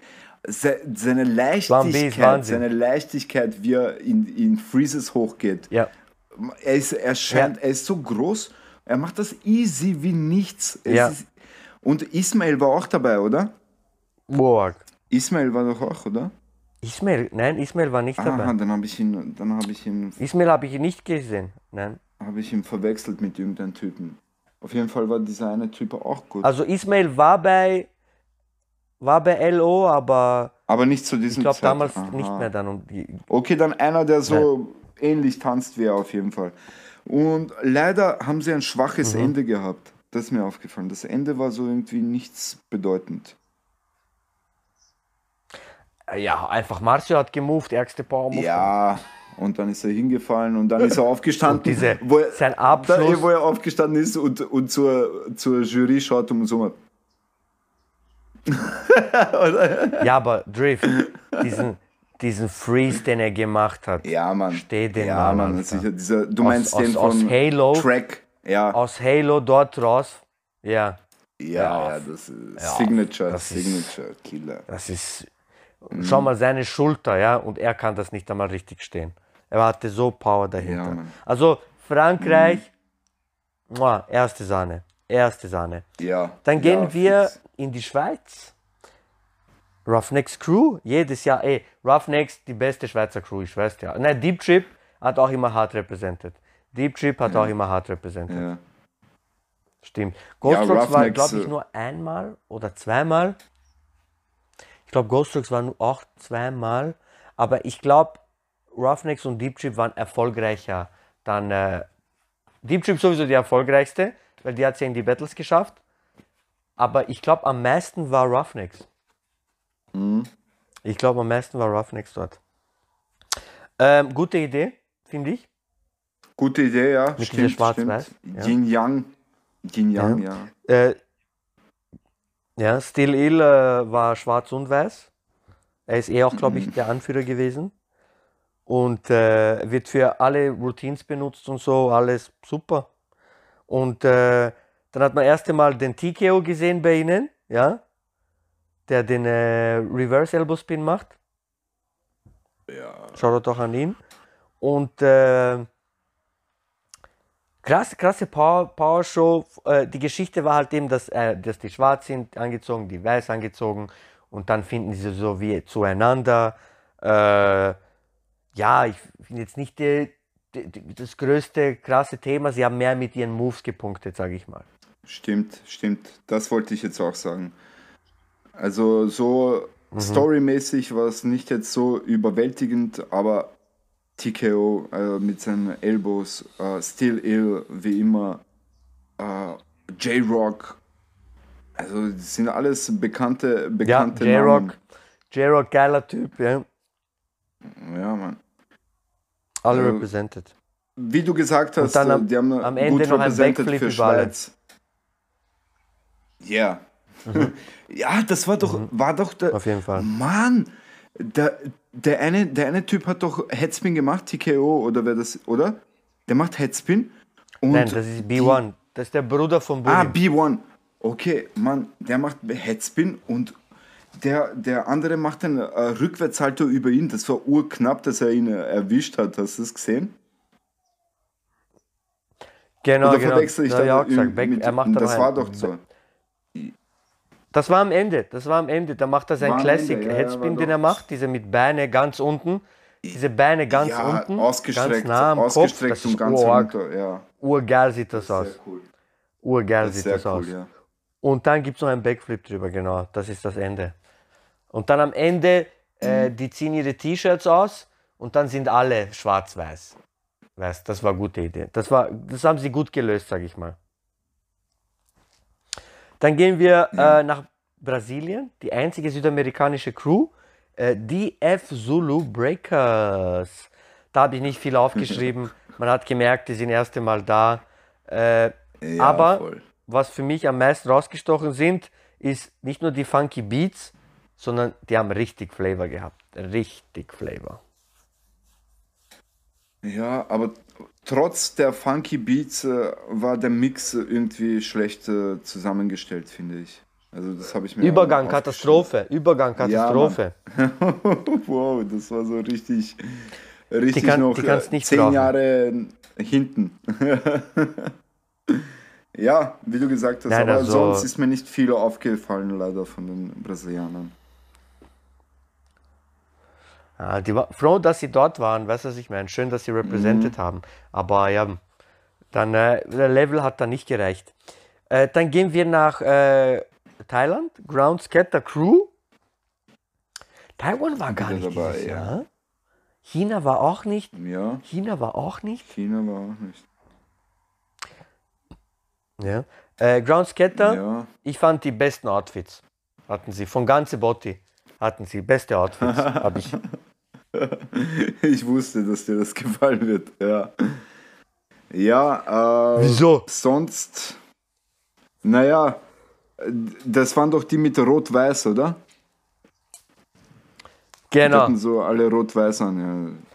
Se, seine Leichtigkeit, seine Leichtigkeit, wie er in, in Freezes hochgeht. Ja, Er, ist, er scheint, er ist so groß, er macht das easy wie nichts. Es Ja. Ist, und Ismail war auch dabei, oder? wow. Ismail war doch auch, oder? Ismail, nein, Ismail war nicht Aha, dabei. dann habe ich ihn, dann habe ich ihn, Ismail habe ich nicht gesehen. Nein. habe ich ihn verwechselt mit irgendeinem Typen. Auf jeden Fall war dieser eine Typ auch gut. Also Ismail war bei, war bei LO, aber aber nicht zu ich diesem glaube Zeit. damals Aha. nicht mehr dann. Die, Okay, dann einer, der so ähnlich tanzt wie er auf jeden Fall. Und leider haben sie ein schwaches Mhm. Ende gehabt. Das ist mir aufgefallen. Das Ende war so irgendwie nichts bedeutend. ja, einfach Marcio hat gemoved, ärgste Power Move. Ja, und dann ist er hingefallen und dann ist er aufgestanden. Diese- wo er, sein Abschluss- Da, wo er aufgestanden ist und, und zur, zur Jury schaut und so. Ja, aber Drift, diesen, diesen Freeze, den er gemacht hat, Ja, Mann. Steh den ja, Mann. Alter. Sicher, dieser, du Aus- meinst aus- den aus von Halo? Track. Ja, aus Halo dort raus, ja, ja, ja, das ist Signature, das ist- Signature, Killer. das ist, Mhm. schau mal seine Schulter, ja, und er kann das nicht einmal richtig stehen. Er hatte so Power dahinter. Ja, Mann. also Frankreich, muah, erste Sahne, erste Sahne. Ja. Dann gehen ja, wir fix. in die Schweiz. Roughnecks Crew, jedes Jahr, ey, Roughnecks, die beste Schweizer Crew, ich weiß ja. Nein, Deep Trip hat auch immer hart repräsentiert. Deep Trip hat auch immer hart repräsentiert. Ja. Stimmt. Ghost Ja, Rocks war, glaube ich, äh, nur einmal oder zweimal. Ich glaube, Ghost Rocks war nur auch zweimal. Aber ich glaube, Roughnecks und Deep Trip waren erfolgreicher. Dann äh, Deep Trip sowieso die erfolgreichste, weil die hat sie in die Battles geschafft. Aber ich glaube, am meisten war Roughnecks. Mhm. Ich glaube, am meisten war Roughnecks dort. Ähm, gute Idee, finde ich. Gute Idee, ja. Mit stimmt, dieser Schwarz-Weiß, ja. Yin Yang. Yin Yang, ja. Äh, ja, Still Ill äh, war schwarz und weiß. Er ist eh auch, glaube ich, der Anführer gewesen. Und äh, wird für alle Routines benutzt und so, alles super. Und äh, dann hat man erst einmal den TKO gesehen bei ihnen, ja, der den äh, Reverse Elbow Spin macht. Ja. Schaut doch an ihn. Und äh, krass, krasse Power, Power Show. Äh, die Geschichte war halt eben, dass, äh, dass die schwarz sind angezogen, die weiß angezogen und dann finden sie so wie zueinander. Äh, ja, ich finde jetzt nicht die, die, die, das größte krasse Thema. Sie haben mehr mit ihren Moves gepunktet, sage ich mal. Stimmt, stimmt. Das wollte ich jetzt auch sagen. Also so Storymäßig war es nicht jetzt so überwältigend, aber TKO äh, mit seinen Elbows, äh, Still Ill, wie immer, äh, J-Rock, also das sind alles bekannte, Ja, bekannte J-Rock. Namen. J-Rock, geiler Typ, ja. Ja, Mann. Alle Äh, represented. Wie du gesagt hast, am- die haben am gut Ende noch ein Backflip für. Schweiz. Ja. Mhm. ja, das war doch, war doch der. Auf jeden Fall. Mann, der, der, eine, der eine Typ hat doch Headspin gemacht, TKO oder wer das, oder? Der macht Headspin. Und Nein, das ist B1. Das ist der Bruder von Bully. Ah, B1. Okay, Mann, der macht Headspin und der, der andere macht einen äh, Rückwärtshalter über ihn. Das war urknapp, dass er ihn äh, erwischt hat. Hast du das gesehen? genau, Oder genau. ich ich auch gesagt. mit- er macht da Das noch war doch so. Das war am Ende. Das war am Ende. Da macht er sein War am Classic Ende, ja, Headspin, den er macht. Diese mit Beine ganz unten. Diese Beine ganz ja, unten. ausgestreckt, ganz nah am Kopf. ausgestreckt Das und ist ganz runter. Ja, Urgeil sieht das aus. sehr cool. Urgeil Das sieht das sehr aus. cool, ja. Und dann gibt es noch einen Backflip drüber, genau. Das ist das Ende. Und dann am Ende, äh, die ziehen ihre T-Shirts aus und dann sind alle schwarz-weiß. Weißt, das war eine gute Idee. Das, war, das haben sie gut gelöst, sage ich mal. Dann gehen wir äh, nach Brasilien, die einzige südamerikanische Crew, äh, die F Zulu Breakers. Da habe ich nicht viel aufgeschrieben. Man hat gemerkt, die sind das erste Mal da. Äh, Ja, aber voll. was für mich am meisten rausgestochen sind, ist nicht nur die funky Beats, sondern die haben richtig Flavor gehabt. Richtig Flavor. Ja, aber trotz der funky Beats äh, war der Mix irgendwie schlecht äh, zusammengestellt, finde ich. Also das habe ich mir Übergang, Katastrophe. Übergang, Ja, Katastrophe. aufgeschrieben. wow, das war so richtig, richtig kann- noch äh, zehn brauchen. Jahre hinten. ja, wie du gesagt hast, Nein, aber also- sonst ist mir nicht viel aufgefallen leider von den Brasilianern. Die war froh, dass sie dort waren, weißt du, was ich meine? Schön, dass sie represented haben. Aber ja, dann äh, der Level hat da nicht gereicht. Äh, dann gehen wir nach äh, Thailand, Ground Scatter Crew. Taiwan war gar nicht dabei, dieses ja. Jahr. China war auch nicht. Ja, China war auch nicht. China war auch nicht. Ja. Äh, Ground Scatter, Ja, ich fand die besten Outfits. Hatten sie, von ganze Botti hatten sie beste Outfits. Hab ich. ich wusste, dass dir das gefallen wird. Ja, ja äh, Wieso? sonst, naja, das waren doch die mit Rot-Weiß, oder? Die Genau. hatten so alle Rot-Weiß an, ja.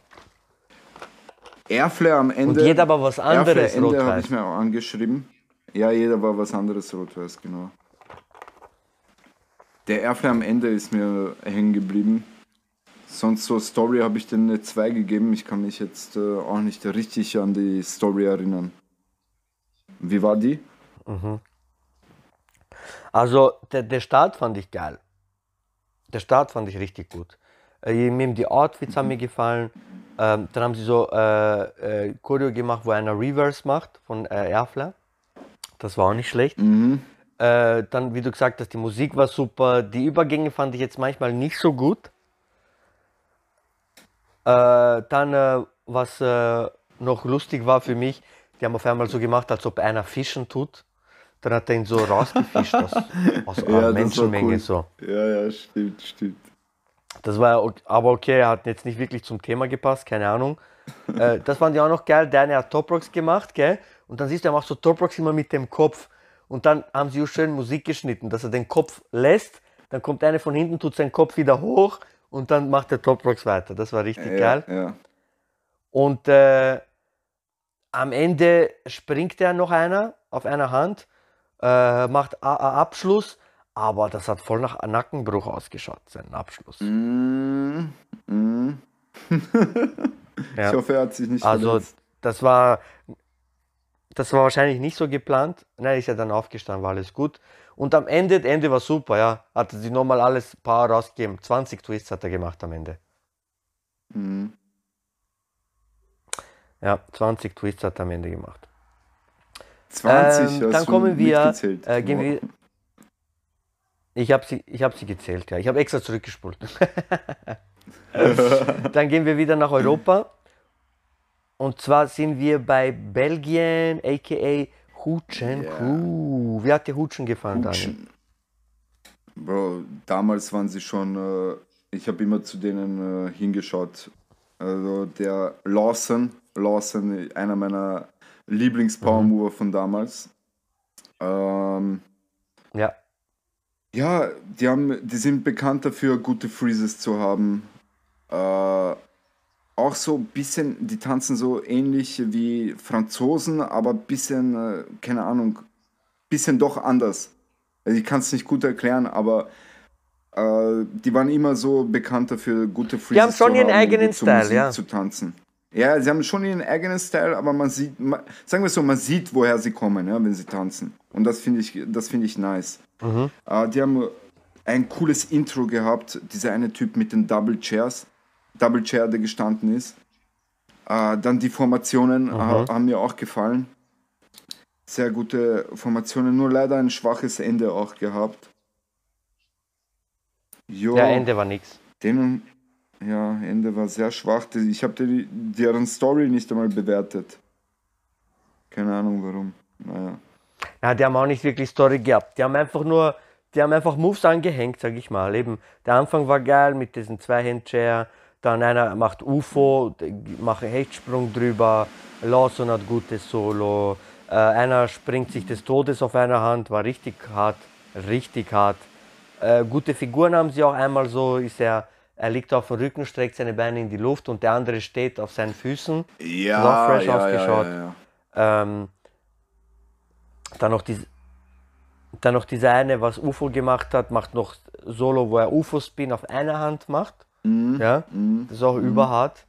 Airflare am Ende. Und jeder war was anderes Airflare Ende habe ich mir auch angeschrieben. Ja, jeder war was anderes rot-weiß, genau. Der Airflare am Ende ist mir hängen geblieben. Sonst so Story habe ich denen eine 2 gegeben. Ich kann mich jetzt äh, auch nicht richtig an die Story erinnern. Wie war die? Also der, der Start fand ich geil. Der Start fand ich richtig gut. Äh, mir die Outfits haben mir gefallen. Ähm, dann haben sie so äh, äh, Choreo gemacht, wo einer Reverse macht von äh, Airflare. Das war auch nicht schlecht. Äh, dann, wie du gesagt hast, die Musik war super. Die Übergänge fand ich jetzt manchmal nicht so gut. Äh, dann, äh, was äh, noch lustig war für mich, die haben auf einmal so gemacht, als ob einer fischen tut. Dann hat er ihn so rausgefischt aus, aus Ja, Menschenmenge. cool. So. Ja, ja, stimmt, stimmt. Das war aber okay, er hat jetzt nicht wirklich zum Thema gepasst, keine Ahnung. äh, das fand ich auch noch geil. Der eine hat Top Rocks gemacht, gell? Und dann siehst du, er macht so Top Rocks immer mit dem Kopf. Und dann haben sie auch schön Musik geschnitten, dass er den Kopf lässt. Dann kommt einer von hinten, tut seinen Kopf wieder hoch und dann macht der Top Rocks weiter. Das war richtig geil. Ja, ja. Und äh, am Ende springt er noch einer auf einer Hand, äh, macht A A Abschluss, aber das hat voll nach Nackenbruch ausgeschaut, sein Abschluss. Mm, mm. Ja. Ich hoffe, er hat sich nicht Also verletzt. das war, das war wahrscheinlich nicht so geplant. Nein, ist ja dann aufgestanden, war alles gut. Und am Ende, das Ende war super, ja. Hatte sie nochmal alles Power rausgegeben. 20 Twists hat er gemacht am Ende. Mhm. Ja, 20 Twists hat er am Ende gemacht. 20 Ähm, dann kommen wir, äh, gehen wir, Ich habe sie, ich hab sie gezählt, ja. Ich habe extra zurückgespult. Dann gehen wir wieder nach Europa. Und zwar sind wir bei Belgien, aka Hutschen Ja. Crew. Wie hat dir Hutschen gefallen, Daniel? Hutschen. Bro, damals waren sie schon, äh, ich habe immer zu denen äh, hingeschaut. Also der Lawson, Lawson, einer meiner Lieblings-Power-Mover von damals. Ähm, Ja, ja, die, haben, die sind bekannt dafür, gute Freezes zu haben. Äh, auch so ein bisschen, die tanzen so ähnlich wie Franzosen, aber ein bisschen, äh, keine Ahnung, bisschen doch anders. Also ich kann es nicht gut erklären, aber äh, die waren immer so bekannt dafür, gute Freezes haben schon ihren haben eigenen Style, ja. zu tanzen. Ja, sie haben schon ihren eigenen Style, aber man sieht, man, sagen wir so, man sieht, woher sie kommen, ja, wenn sie tanzen. Und das finde ich, das finde ich nice. Äh, die haben ein cooles Intro gehabt, dieser eine Typ mit den Double Chairs, Double Chair, der gestanden ist. Äh, dann die Formationen ha haben mir auch gefallen. Sehr gute Formationen, nur leider ein schwaches Ende auch gehabt. Jo, der Ende war nix. denen, ja, Ende war sehr schwach. Ich habe deren Story nicht einmal bewertet. Keine Ahnung warum. Naja. Ja, die haben auch nicht wirklich Story gehabt. Die haben einfach nur, die haben einfach Moves angehängt, sag ich mal. Eben, der Anfang war geil mit diesen zwei Handchair. Dann einer macht UFO, macht einen Hechtsprung drüber. Lawson hat gutes Solo. Äh, einer springt sich des Todes auf einer Hand, war richtig hart, richtig hart. Äh, gute Figuren haben sie auch. Einmal so ist er, er liegt auf dem Rücken, streckt seine Beine in die Luft und der andere steht auf seinen Füßen. Ja, auch fresh ja, ausgeschaut. Ja, ja, ja. Ähm, dann noch diese, dann noch dieser eine, was UFO gemacht hat, macht noch Solo, wo er UFO-Spin auf einer Hand macht. Ja, das ist auch überhart.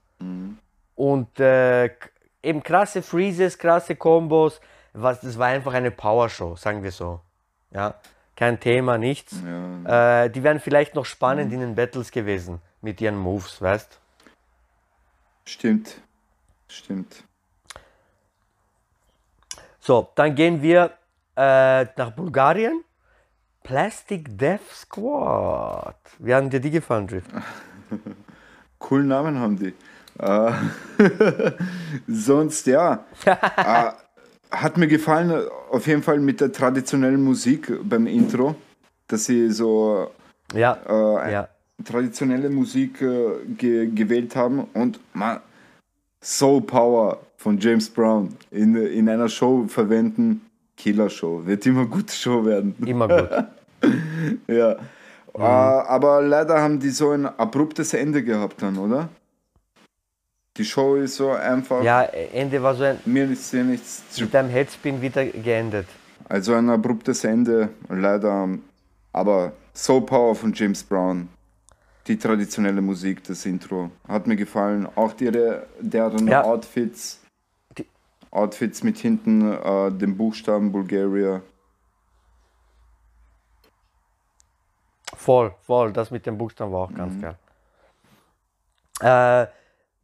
Und äh, eben krasse Freezes, krasse Kombos. Was, das war einfach eine Powershow, sagen wir so. Ja, kein Thema, nichts. Äh, die wären vielleicht noch spannend in den Battles gewesen mit ihren Moves, weißt Stimmt. Stimmt. So, dann gehen wir äh, nach Bulgarien. Plastic Death Squad. Wie haben dir die gefallen, Drift? Coolen Namen haben die. Äh, sonst, ja. äh, hat mir gefallen, äh, auf jeden Fall mit der traditionellen Musik beim Intro, dass sie so Ja, äh, ja. traditionelle Musik äh, ge gewählt haben und man, Soul Power von James Brown in, in einer Show verwenden. Killer Show. Wird immer gute Show werden. Immer gut. Ja. Äh, aber leider haben die so ein abruptes Ende gehabt dann, oder? Die Show ist so einfach. Ja, Ende war so ein, Mir ist hier nichts zu. mit einem Headspin wieder geendet. Also ein abruptes Ende, leider. Aber Soul Power von James Brown. Die traditionelle Musik, das Intro. Hat mir gefallen. Auch die, deren Ja. Outfits. Die- Outfits mit hinten äh, dem Buchstaben Bulgaria. Voll, voll. Das mit dem Buchstaben war auch ganz geil. Äh,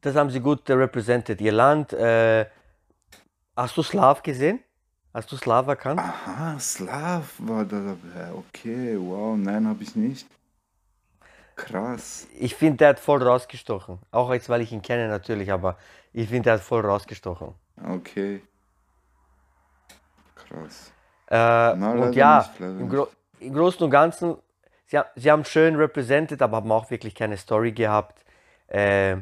das haben sie gut represented. Ihr Land. Äh, hast du Slav gesehen? Hast du Slav erkannt? Aha, Slav war da dabei. Okay, wow. Nein, habe ich nicht. Krass. Ich finde, der hat voll rausgestochen. Auch jetzt, weil ich ihn kenne natürlich, aber ich finde, der hat voll rausgestochen. Okay. Krass. Äh, Na, und ja, im, Gro im Großen und Ganzen, sie, sie haben schön represented, aber haben auch wirklich keine Story gehabt. Äh,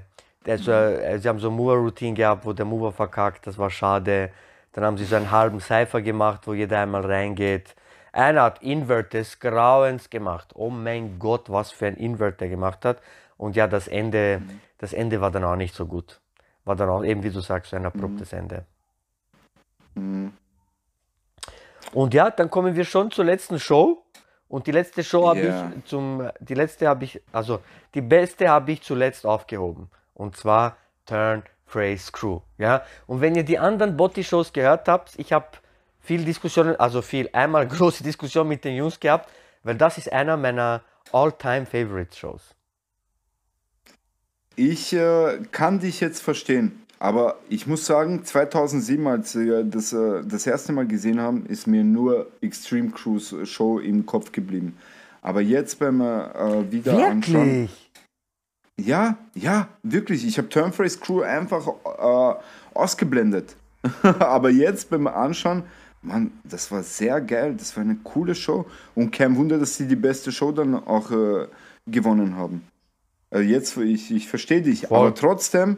der so, äh, sie haben so eine Mover-Routine gehabt, wo der Mover verkackt, das war schade. Dann haben sie so einen halben Cypher gemacht, wo jeder einmal reingeht. Einer hat Invert des Grauens gemacht. Oh mein Gott, was für ein Invert der gemacht hat. Und ja, das Ende, das Ende war dann auch nicht so gut. War dann auch eben, wie du sagst, so ein abruptes Ende. Und ja, dann kommen wir schon zur letzten Show. Und die letzte Show habe Ja. ich zum, die letzte habe ich, also die beste habe ich zuletzt aufgehoben. Und zwar Turn Phrase Crew. Ja, und wenn ihr die anderen Body-Shows gehört habt, ich habe viel Diskussionen, also viel, einmal große Diskussion mit den Jungs gehabt, weil das ist einer meiner All-Time Favorite Shows. Ich äh, kann dich jetzt verstehen, aber ich muss sagen, 2007, als wir das äh, das erste Mal gesehen haben, ist mir nur Extreme Cruise Show im Kopf geblieben. Aber jetzt beim äh, wieder anschauen. Wirklich? Ja, ja, wirklich. Ich habe Turnphrase Crew einfach äh, ausgeblendet. Aber jetzt beim Anschauen, Mann, das war sehr geil. Das war eine coole Show. Und kein Wunder, dass sie die beste Show dann auch äh, gewonnen haben. Äh, jetzt, ich, ich verstehe dich, Voll. aber trotzdem,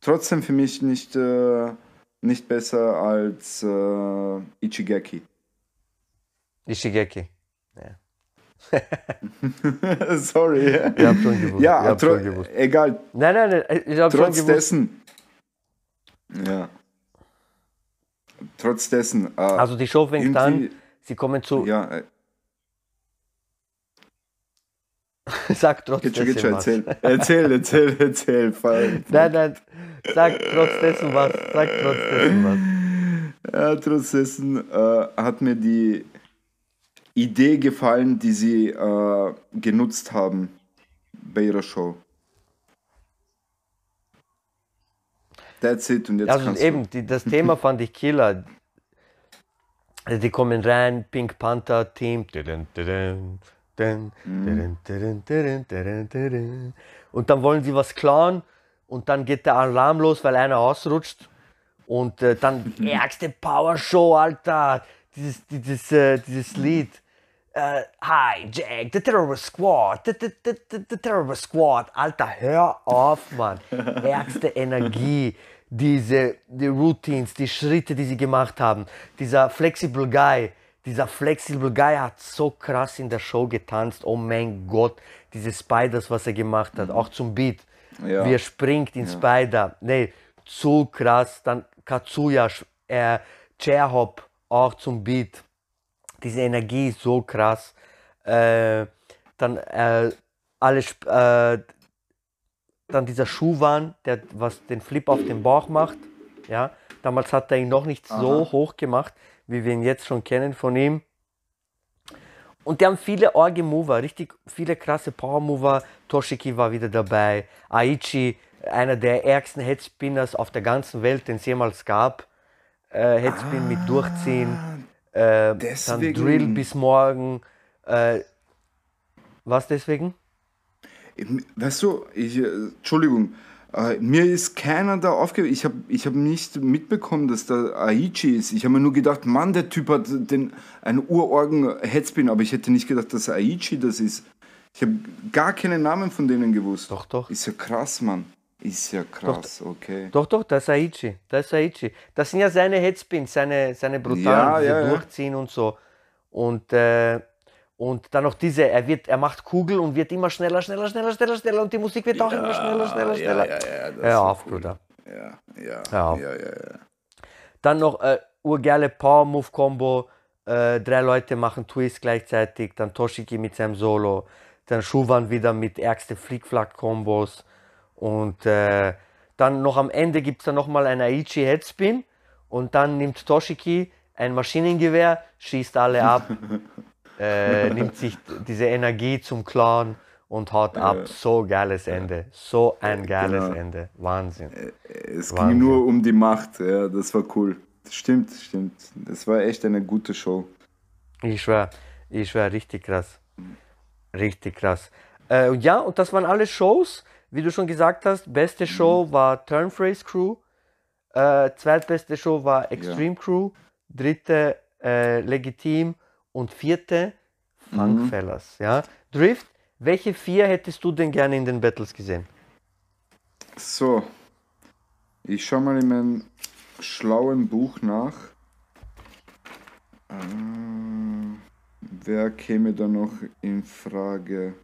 trotzdem für mich nicht, äh, nicht besser als äh, Ichigaki. Ishigeki. Sorry. Ich hab schon gewusst. Ja, ich hab schon gewusst. egal. Nein, nein, nein, ich hab schon Trotz gewusst. dessen. Ja. Trotz dessen. Äh, Also die Show fängt an, sie kommen zu, Ja, äh, sag trotzdem geht schon, geht schon, was. erzähl. Erzähl, erzähl, erzähl. Fall. Nein, nein, sag trotzdem was, sag trotzdem was. Ja, trotz dessen äh, hat mir die Idee gefallen, die sie äh, genutzt haben bei ihrer Show. That's it. Und jetzt Also kannst eben, die, das Thema fand ich killer. Die kommen rein, Pink Panther Team. Tudun. Und dann wollen sie was klauen und dann geht der Alarm los, weil einer ausrutscht. Und äh, dann die ärgste Power Show, Alter. Dieses, dieses, äh, dieses Lied. Äh, Hi, Jack, the Terrorist Squad, the, the, the, the, the Terrorist Squad. Alter, hör auf, Mann. Ärgste Energie, diese die Routines, die Schritte, die sie gemacht haben. Dieser Flexible Guy, dieser Flexible Guy hat so krass in der Show getanzt. Oh mein Gott, diese Spiders, was er gemacht hat, auch zum Beat. Ja. Wie er springt in Spider. Nee, zu krass. Dann Katsuya, äh, Chairhop, auch zum Beat diese Energie ist so krass. Äh, dann äh, alle, äh, dann dieser Schuhwan, der was den Flip auf den Bauch macht. Ja, damals hat er ihn noch nicht so Aha. hoch gemacht, wie wir ihn jetzt schon kennen von ihm. Und die haben viele Orgi-Mover, richtig viele krasse Power-Mover. Toshiki war wieder dabei. Aichi, einer der ärgsten Headspinners auf der ganzen Welt, den es jemals gab. Äh, Headspin mit Durchziehen. Äh, dann Drill bis morgen. Äh, was deswegen? Weißt du, ich, äh, Entschuldigung, äh, mir ist keiner da aufgegeben. Ich habe ich hab nicht mitbekommen, dass da Aichi ist. Ich habe mir nur gedacht, Mann, der Typ hat den, einen Urorgen-Headspin, aber ich hätte nicht gedacht, dass Aichi das ist. Ich habe gar keinen Namen von denen gewusst. Doch, doch. Ist ja krass, Mann. Ist ja krass, okay. Doch, doch, das ist Aichi. Das ist Aichi. Das sind ja seine Headspins, seine, seine brutalen, Ja, ja, ja. Durchziehen und so. Und, äh, und dann noch diese, er, wird, er macht Kugel und wird immer schneller, schneller, schneller, schneller, schneller und die Musik wird auch immer schneller, schneller, schneller. Ja, ja, ja, das Hör auf, cool. Bruder. Ja, ja, Hör auf. ja, ja, ja. Dann noch äh, urgeile Power-Move-Kombo. Äh, drei Leute machen Twist gleichzeitig. Dann Toshiki mit seinem Solo. Dann Schuwan wieder mit ärgste Flick-Flack-Kombos. Und äh, dann noch am Ende gibt es dann nochmal einen Aichi Headspin. Und dann nimmt Toshiki ein Maschinengewehr, schießt alle ab, äh, nimmt sich diese Energie zum Clown und haut ab. So geiles Ende. So ein geiles Genau. Ende. Wahnsinn. Es Wahnsinn. ging nur um die Macht, ja, das war cool. Stimmt, stimmt. Das war echt eine gute Show. Ich schwör, ich schwör, richtig krass. Richtig krass. Äh, ja, und das waren alle Shows, wie du schon gesagt hast. Beste Show war Turnphrase Crew. Äh, zweitbeste Show war Extreme Crew. Dritte äh, Legitim. Und vierte Funkfellas. Ja? Drift, welche vier hättest du denn gerne in den Battles gesehen? So, ich schau mal in meinem schlauen Buch nach. Äh, wer käme da noch in Frage?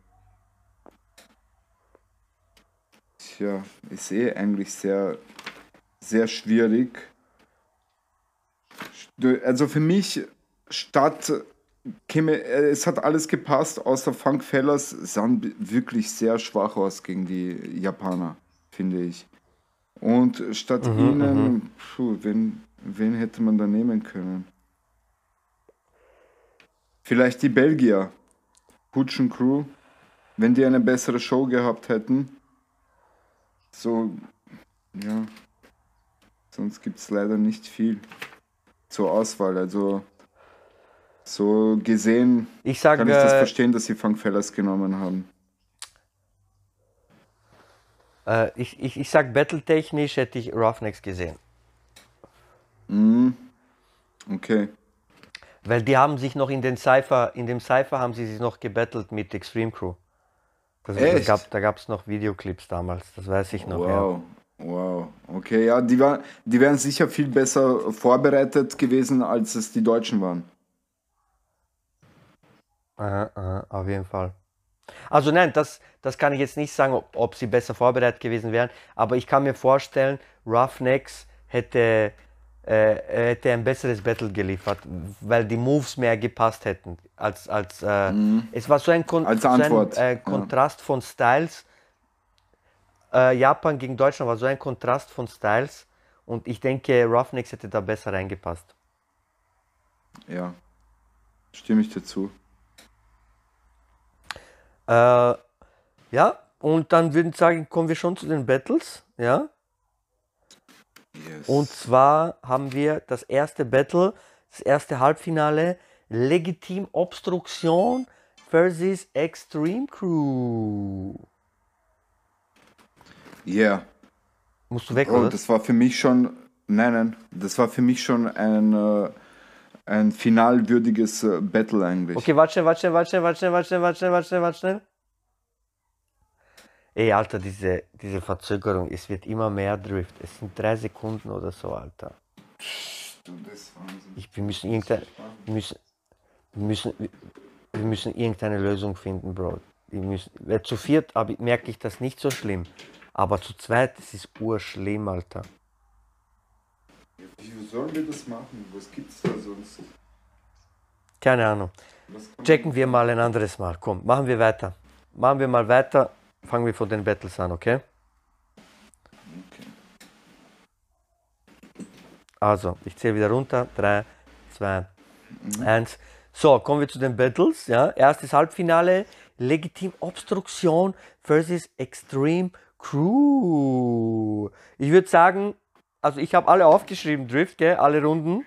Tja, ist eh eigentlich sehr, sehr schwierig. Also für mich statt es hat alles gepasst, außer Funk Fellas sahen wirklich sehr schwach aus gegen die Japaner, finde ich. Und statt ihnen, puh, wen, wen hätte man da nehmen können? Vielleicht die Belgier, Hutschen Crew, wenn die eine bessere Show gehabt hätten. So, ja, sonst gibt es leider nicht viel zur Auswahl. Also So gesehen Ich sage, kann ich das äh, verstehen, dass sie Funk Fellas genommen haben. äh, ich, ich, ich sag battletechnisch hätte ich Roughnecks gesehen. Okay. Weil die haben sich noch in den Cypher, in dem Cypher haben sie sich noch gebettelt mit Extreme Crew. Das, das gab, da gab es noch Videoclips damals, das weiß ich noch. Wow. Wow. Okay, ja, die, war, die wären sicher viel besser vorbereitet gewesen, als es die Deutschen waren. Ja. Aha, aha, auf jeden Fall. Also nein, das, das kann ich jetzt nicht sagen, ob, ob sie besser vorbereitet gewesen wären, aber ich kann mir vorstellen, Roughnecks hätte, äh, hätte ein besseres Battle geliefert, weil die Moves mehr gepasst hätten. Als, als, äh, Es war so ein, Kon Mhm. So ein äh, ja. Kontrast von Styles. Äh, Japan gegen Deutschland war so ein Kontrast von Styles und ich denke, Roughnecks hätte da besser reingepasst. Ja. Stimme ich dazu. Äh, ja, und dann würde ich sagen, kommen wir schon zu den Battles, ja. Yes. Und zwar haben wir das erste Battle, das erste Halbfinale, Legitim Obstruktion versus Extreme Crew. Yeah. Musst du weg, Oh, oder? das war für mich schon. Nein, nein. Das war für mich schon ein, äh, ein finalwürdiges äh, Battle eigentlich. Okay, warte schnell, warte schnell, warte schnell, warte schnell, warte schnell, warte schnell, warte schnell, warte schnell. Ey, Alter, diese, diese Verzögerung, es wird immer mehr Drift. Es sind drei Sekunden oder so, Alter. Du, das ist Wahnsinn. Ich, wir müssen irgendeine, wir müssen, wir müssen, wir müssen irgendeine Lösung finden, Bro. Wir müssen, zu viert merke ich das nicht so schlimm. Aber zu zweit, das ist urschlimm, Alter. Wie sollen wir das machen? Was gibt's da sonst? Keine Ahnung. Checken wir mal ein anderes Mal. Komm, machen wir weiter. Machen wir mal weiter. Fangen wir von den Battles an, okay? Okay. Also, ich zähle wieder runter. 3, 2, 1. So, kommen wir zu den Battles. Ja. Erstes Halbfinale. Legitim Obstruktion versus Extreme Crew. Ich würde sagen, also ich habe alle aufgeschrieben, Drift, gell? alle Runden.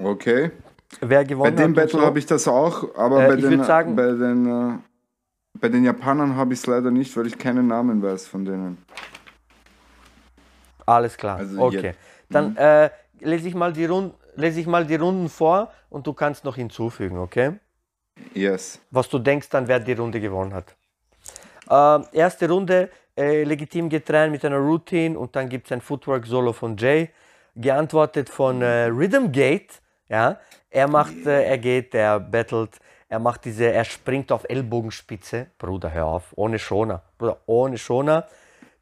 Okay. Wer Bei gewonnen dem hat. und Battle so. habe ich das auch, aber Äh, bei, den, sagen- bei, den, äh, bei den Japanern habe ich es leider nicht, weil ich keinen Namen weiß von denen. Alles klar. Also okay. jetzt- Dann äh, lese, ich mal die Runden, lese ich mal die Runden vor und du kannst noch hinzufügen, okay? Yes. was du denkst dann, wer die Runde gewonnen hat. Ähm, erste Runde, äh, legitim getrennt mit einer Routine und dann gibt es ein Footwork-Solo von Jay, geantwortet von äh, Rhythm Gate. Ja? Er macht, äh, er geht, er battelt, er macht diese, er springt auf Ellbogenspitze. Bruder, hör auf, ohne Schoner. Bruder, ohne Schoner.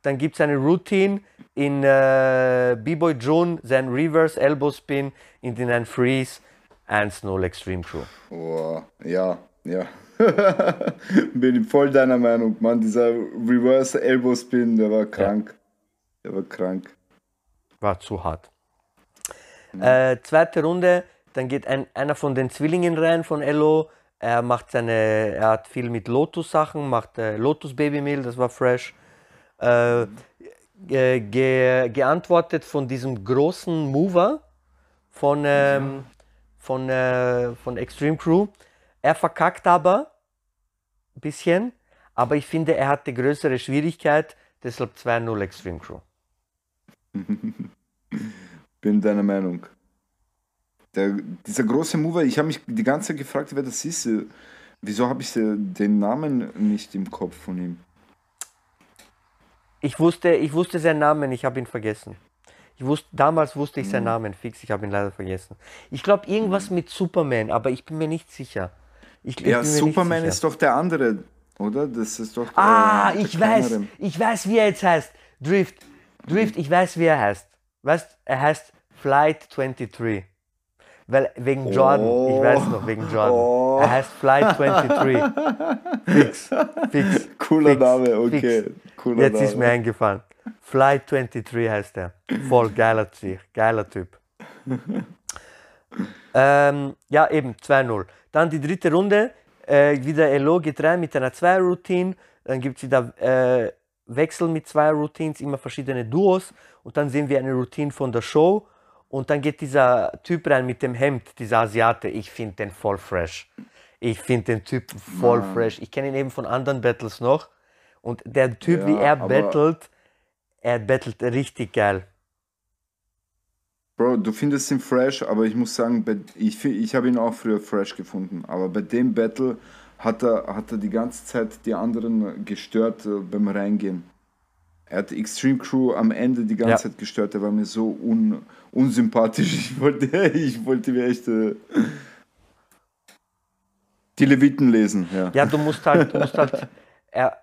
Dann gibt es eine Routine in äh, B-Boy June, sein Reverse Elbow Spin, in den Freeze, 1-0 Extreme Crew. Oh, ja, ja. Bin ich voll deiner Meinung, Mann. Dieser Reverse Elbow Spin, der war krank. Der war krank. war zu hart. Äh, zweite Runde, dann geht ein, einer von den Zwillingen rein von Elo. Er macht seine, er hat viel mit Lotus-Sachen, macht äh, Lotus Baby Meal, das war fresh. Äh, ge, ge, geantwortet von diesem großen Mover von, ähm, von, äh, von Extreme Crew. Er verkackt aber ein bisschen, aber ich finde, er hatte größere Schwierigkeit, deshalb 2-0 Extreme Crew. Bin deiner Meinung. Der, dieser große Mover, ich habe mich die ganze Zeit gefragt, wer das ist. Wieso habe ich den Namen nicht im Kopf von ihm? Ich wusste, ich wusste seinen Namen, ich habe ihn vergessen. Ich wusste, damals wusste ich seinen Namen fix, ich habe ihn leider vergessen. Ich glaube irgendwas mit Superman, aber ich bin mir nicht sicher. Ich, ich Ja, Superman ist doch der andere, oder? Das ist doch der, Ah, der ich weiß, kleinere. ich weiß, wie er jetzt heißt. Drift, Drift, ich weiß, wie er heißt. Weißt, er heißt Flight 23. Weil wegen Jordan, ich weiß noch, wegen Jordan. Oh. Er heißt Flight 23. fix, fix. Cooler fix, Name, okay. Cooler Jetzt ist Name. mir eingefallen. Flight 23 heißt er. Voll geiler Typ. Geiler Typ. Ähm, ja, eben 2-0. Dann die dritte Runde. Äh, wieder Elo geht rein mit einer Zweier-Routine. Dann gibt es wieder äh, Wechsel mit zwei Routines, immer verschiedene Duos. Und dann sehen wir eine Routine von der Show. Und dann geht dieser Typ rein mit dem Hemd, dieser Asiate. Ich finde den voll fresh. Ich finde den Typ voll Mann. fresh. Ich kenne ihn eben von anderen Battles noch. Und der Typ, Ja, wie er battelt, er battelt richtig geil. Bro, du findest ihn fresh, aber ich muss sagen, ich, ich habe ihn auch früher fresh gefunden. Aber bei dem Battle hat er, hat er die ganze Zeit die anderen gestört äh, beim Reingehen. Er hat Extreme Crew am Ende die ganze Ja. Zeit gestört. Er war mir so un, unsympathisch. Ich wollte, ich wollte mir echt äh, die Leviten lesen. Ja. Ja, du musst halt, du musst halt, er,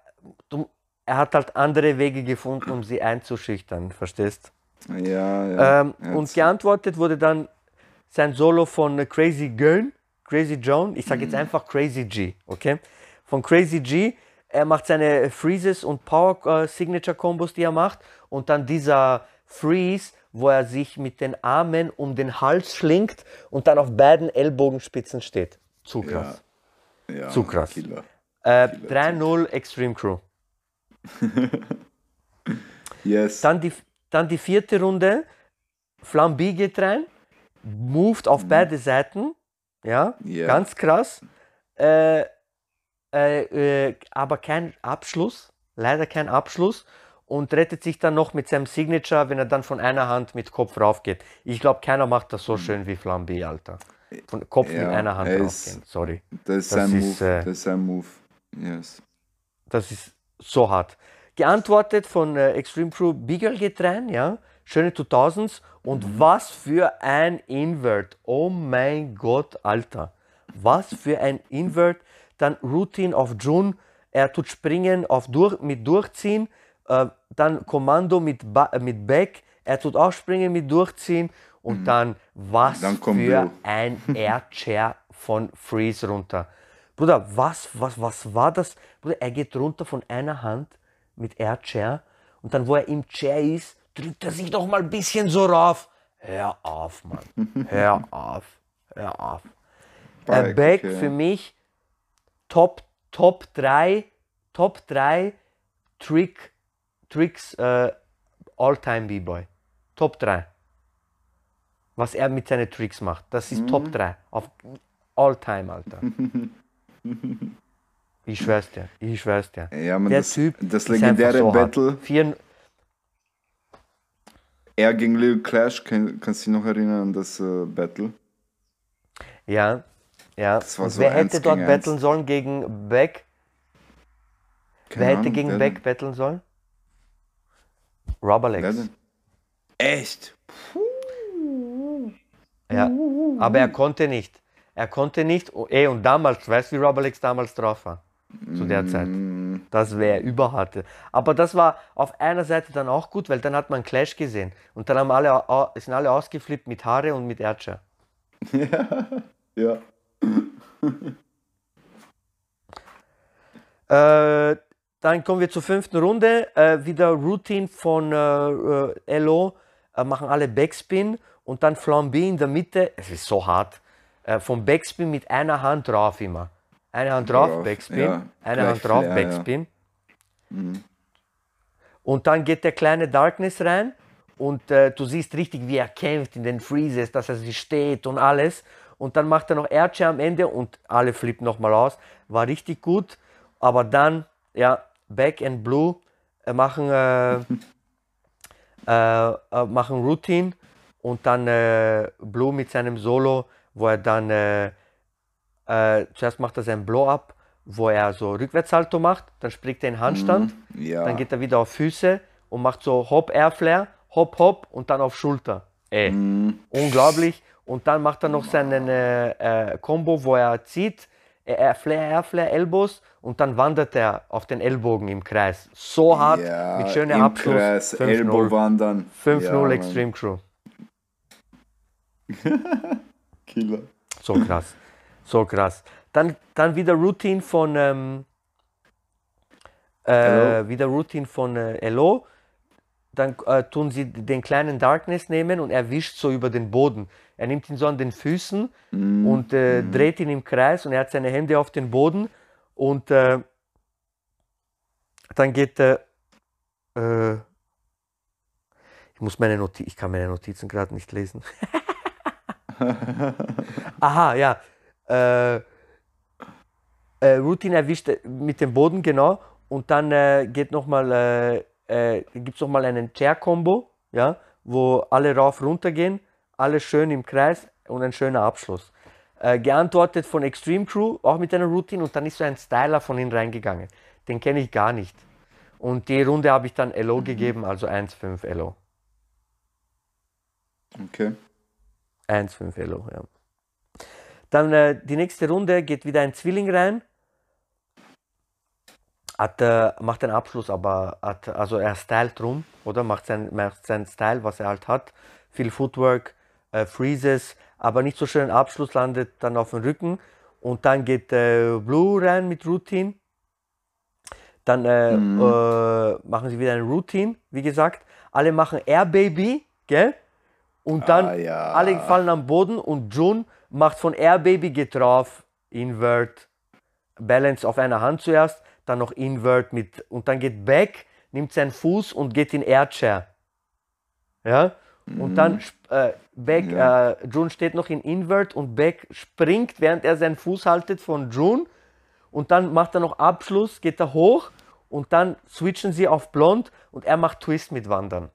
du, er hat halt andere Wege gefunden, um sie einzuschüchtern, verstehst? Ja, ja. Ähm, und geantwortet wurde dann sein Solo von Crazy Gön, Crazy Joan, ich sage Mhm. jetzt einfach Crazy G, okay? Von Crazy G, er macht seine Freezes und Power äh, Signature Combos, die er macht und dann dieser Freeze, wo er sich mit den Armen um den Hals schlingt und dann auf beiden Ellbogenspitzen steht. Zu krass. ja, zu krass. Killer. Äh, 3-0 Extreme Crew. Yes. Dann die, dann die vierte Runde. Flamby geht rein, moved auf beide Seiten. Ja, Ja. ganz krass. Äh, äh, äh, aber kein Abschluss. Leider kein Abschluss. Und rettet sich dann noch mit seinem Signature, wenn er dann von einer Hand mit Kopf raufgeht. Ich glaube, keiner macht das so schön wie Flamby, Alter. Von Kopf mit Ja, einer Hand raufgehen. Sorry. das ist das sein ist, Move. äh, das ist sein Move. Yes. Das ist so hart. Geantwortet von äh, Extreme Crew, Beagle geht rein, ja. Schöne 2000s. Und was für ein Invert. Oh mein Gott, Alter. Was für ein Invert. Dann Routine auf June. Er tut springen auf durch, mit Durchziehen. Äh, dann Kommando mit, ba äh, mit Back. Er tut auch springen mit Durchziehen. Und dann was Dann für Blue. ein Air-Chair von Freeze runter. Bruder, was, was, was war das? Bruder, er geht runter von einer Hand mit Air-Chair und dann, wo er im Chair ist, drückt er sich doch mal ein bisschen so rauf. Hör auf, Mann. Hör auf. Hör auf. Äh, Bike, Beck okay. für mich Top, Top 3, Top 3 Trick, Tricks äh, All-Time B-Boy. Top 3. Was er mit seinen Tricks macht. Das ist Mhm. Top 3. Auf All-Time, Alter. ich schwör's dir. Ich schwör's dir. Ja, man, Der das, Typ das legendäre so. Battle, Vier, er gegen Lil Clash, kann, kannst du dich noch erinnern an das äh, Battle? ja, ja. So wer hätte dort battlen sollen gegen Beck? Keine wer hätte Ahnung, gegen Beck denn? battlen sollen? Denn? Echt? Ja, aber er konnte nicht. Er konnte nicht. Oh, ey, und damals, weißt du, wie Rubberlegs damals drauf war? Zu der Zeit. Mm, Das wäre überharte. Aber das war auf einer Seite dann auch gut, weil dann hat man Clash gesehen. Und dann haben alle, sind alle ausgeflippt mit Haare und mit Erdscher. ja. Äh, dann kommen wir zur fünften Runde. Äh, wieder Routine von äh, äh, LO. Äh, machen alle Backspin und dann Flambé in der Mitte. Es ist so hart. Äh, vom Backspin mit einer Hand drauf immer. Eine Hand drauf, Drauf, Backspin. ja. Eine Hand drauf, ja. Backspin. Und dann geht der kleine Darkness rein und äh, du siehst richtig, wie er kämpft in den Freezes, dass er sich steht und alles. Und dann macht er noch Airchair am Ende und alle flippen nochmal aus. War richtig gut. Aber dann, ja, Back and Blue äh, machen, äh, äh, äh, machen Routine und dann äh, Blue mit seinem Solo, wo er dann äh, zuerst macht er sein Blow-Up, wo er so Rückwärtssalto macht, dann springt er in Handstand, Ja. dann geht er wieder auf Füße und macht so Hop Airflare, Hop Hop und dann auf Schulter. Ey, unglaublich. Und dann macht er noch seinen äh, äh, Combo, wo er zieht, äh, Airflare, Airflare, Elbows und dann wandert er auf den Ellbogen im Kreis. So hart, ja, mit schönem im Abschluss. Kreis, 5-0. Elbow wandern. 5-0 Ja. Extreme Crew. Killer. So krass. So krass. Dann, dann wieder Routine von ähm, äh, Hello. wieder Routine von äh, Elo. Dann äh, tun sie den kleinen Darkness nehmen und er wischt so über den Boden. Er nimmt ihn so an den Füßen und äh, dreht ihn im Kreis und er hat seine Hände auf den Boden und äh, dann geht er äh, Ich muss meine Notizen, ich kann meine Notizen gerade nicht lesen. Aha, ja. Äh, äh, Routine erwischt äh, mit dem Boden, genau. Und dann äh, geht nochmal, äh, äh, gibt es nochmal einen Chair-Combo, ja, wo alle rauf runter gehen, alles schön im Kreis und ein schöner Abschluss. Äh, geantwortet von Extreme Crew, auch mit einer Routine und dann ist so ein Styler von ihnen reingegangen. Den kenne ich gar nicht. Und die Runde habe ich dann LO gegeben, also 1,5 LO. Okay. 1,5 LO, ja. Dann äh, die nächste Runde geht wieder ein Zwilling rein. Hat, äh, macht den Abschluss, aber hat, also er stylt rum, oder? Macht sein, macht seinen Style, was er halt hat. Viel Footwork, äh, Freezes, aber nicht so schön Abschluss, landet dann auf dem Rücken. Und dann geht äh, Blue rein mit Routine. Dann äh, Mhm. äh, machen sie wieder eine Routine, wie gesagt. Alle machen Air Baby, gell? Und dann Ah, ja. alle fallen am Boden und Jun macht von Air Baby geht drauf, Invert, Balance auf einer Hand zuerst, dann noch Invert mit und dann geht Back, nimmt seinen Fuß und geht in Air Chair. Ja? Und dann sp- äh, Back, äh, Jun steht noch in Invert und Back springt, während er seinen Fuß haltet von Jun und dann macht er noch Abschluss, geht er hoch und dann switchen sie auf Blond und er macht Twist mit Wandern.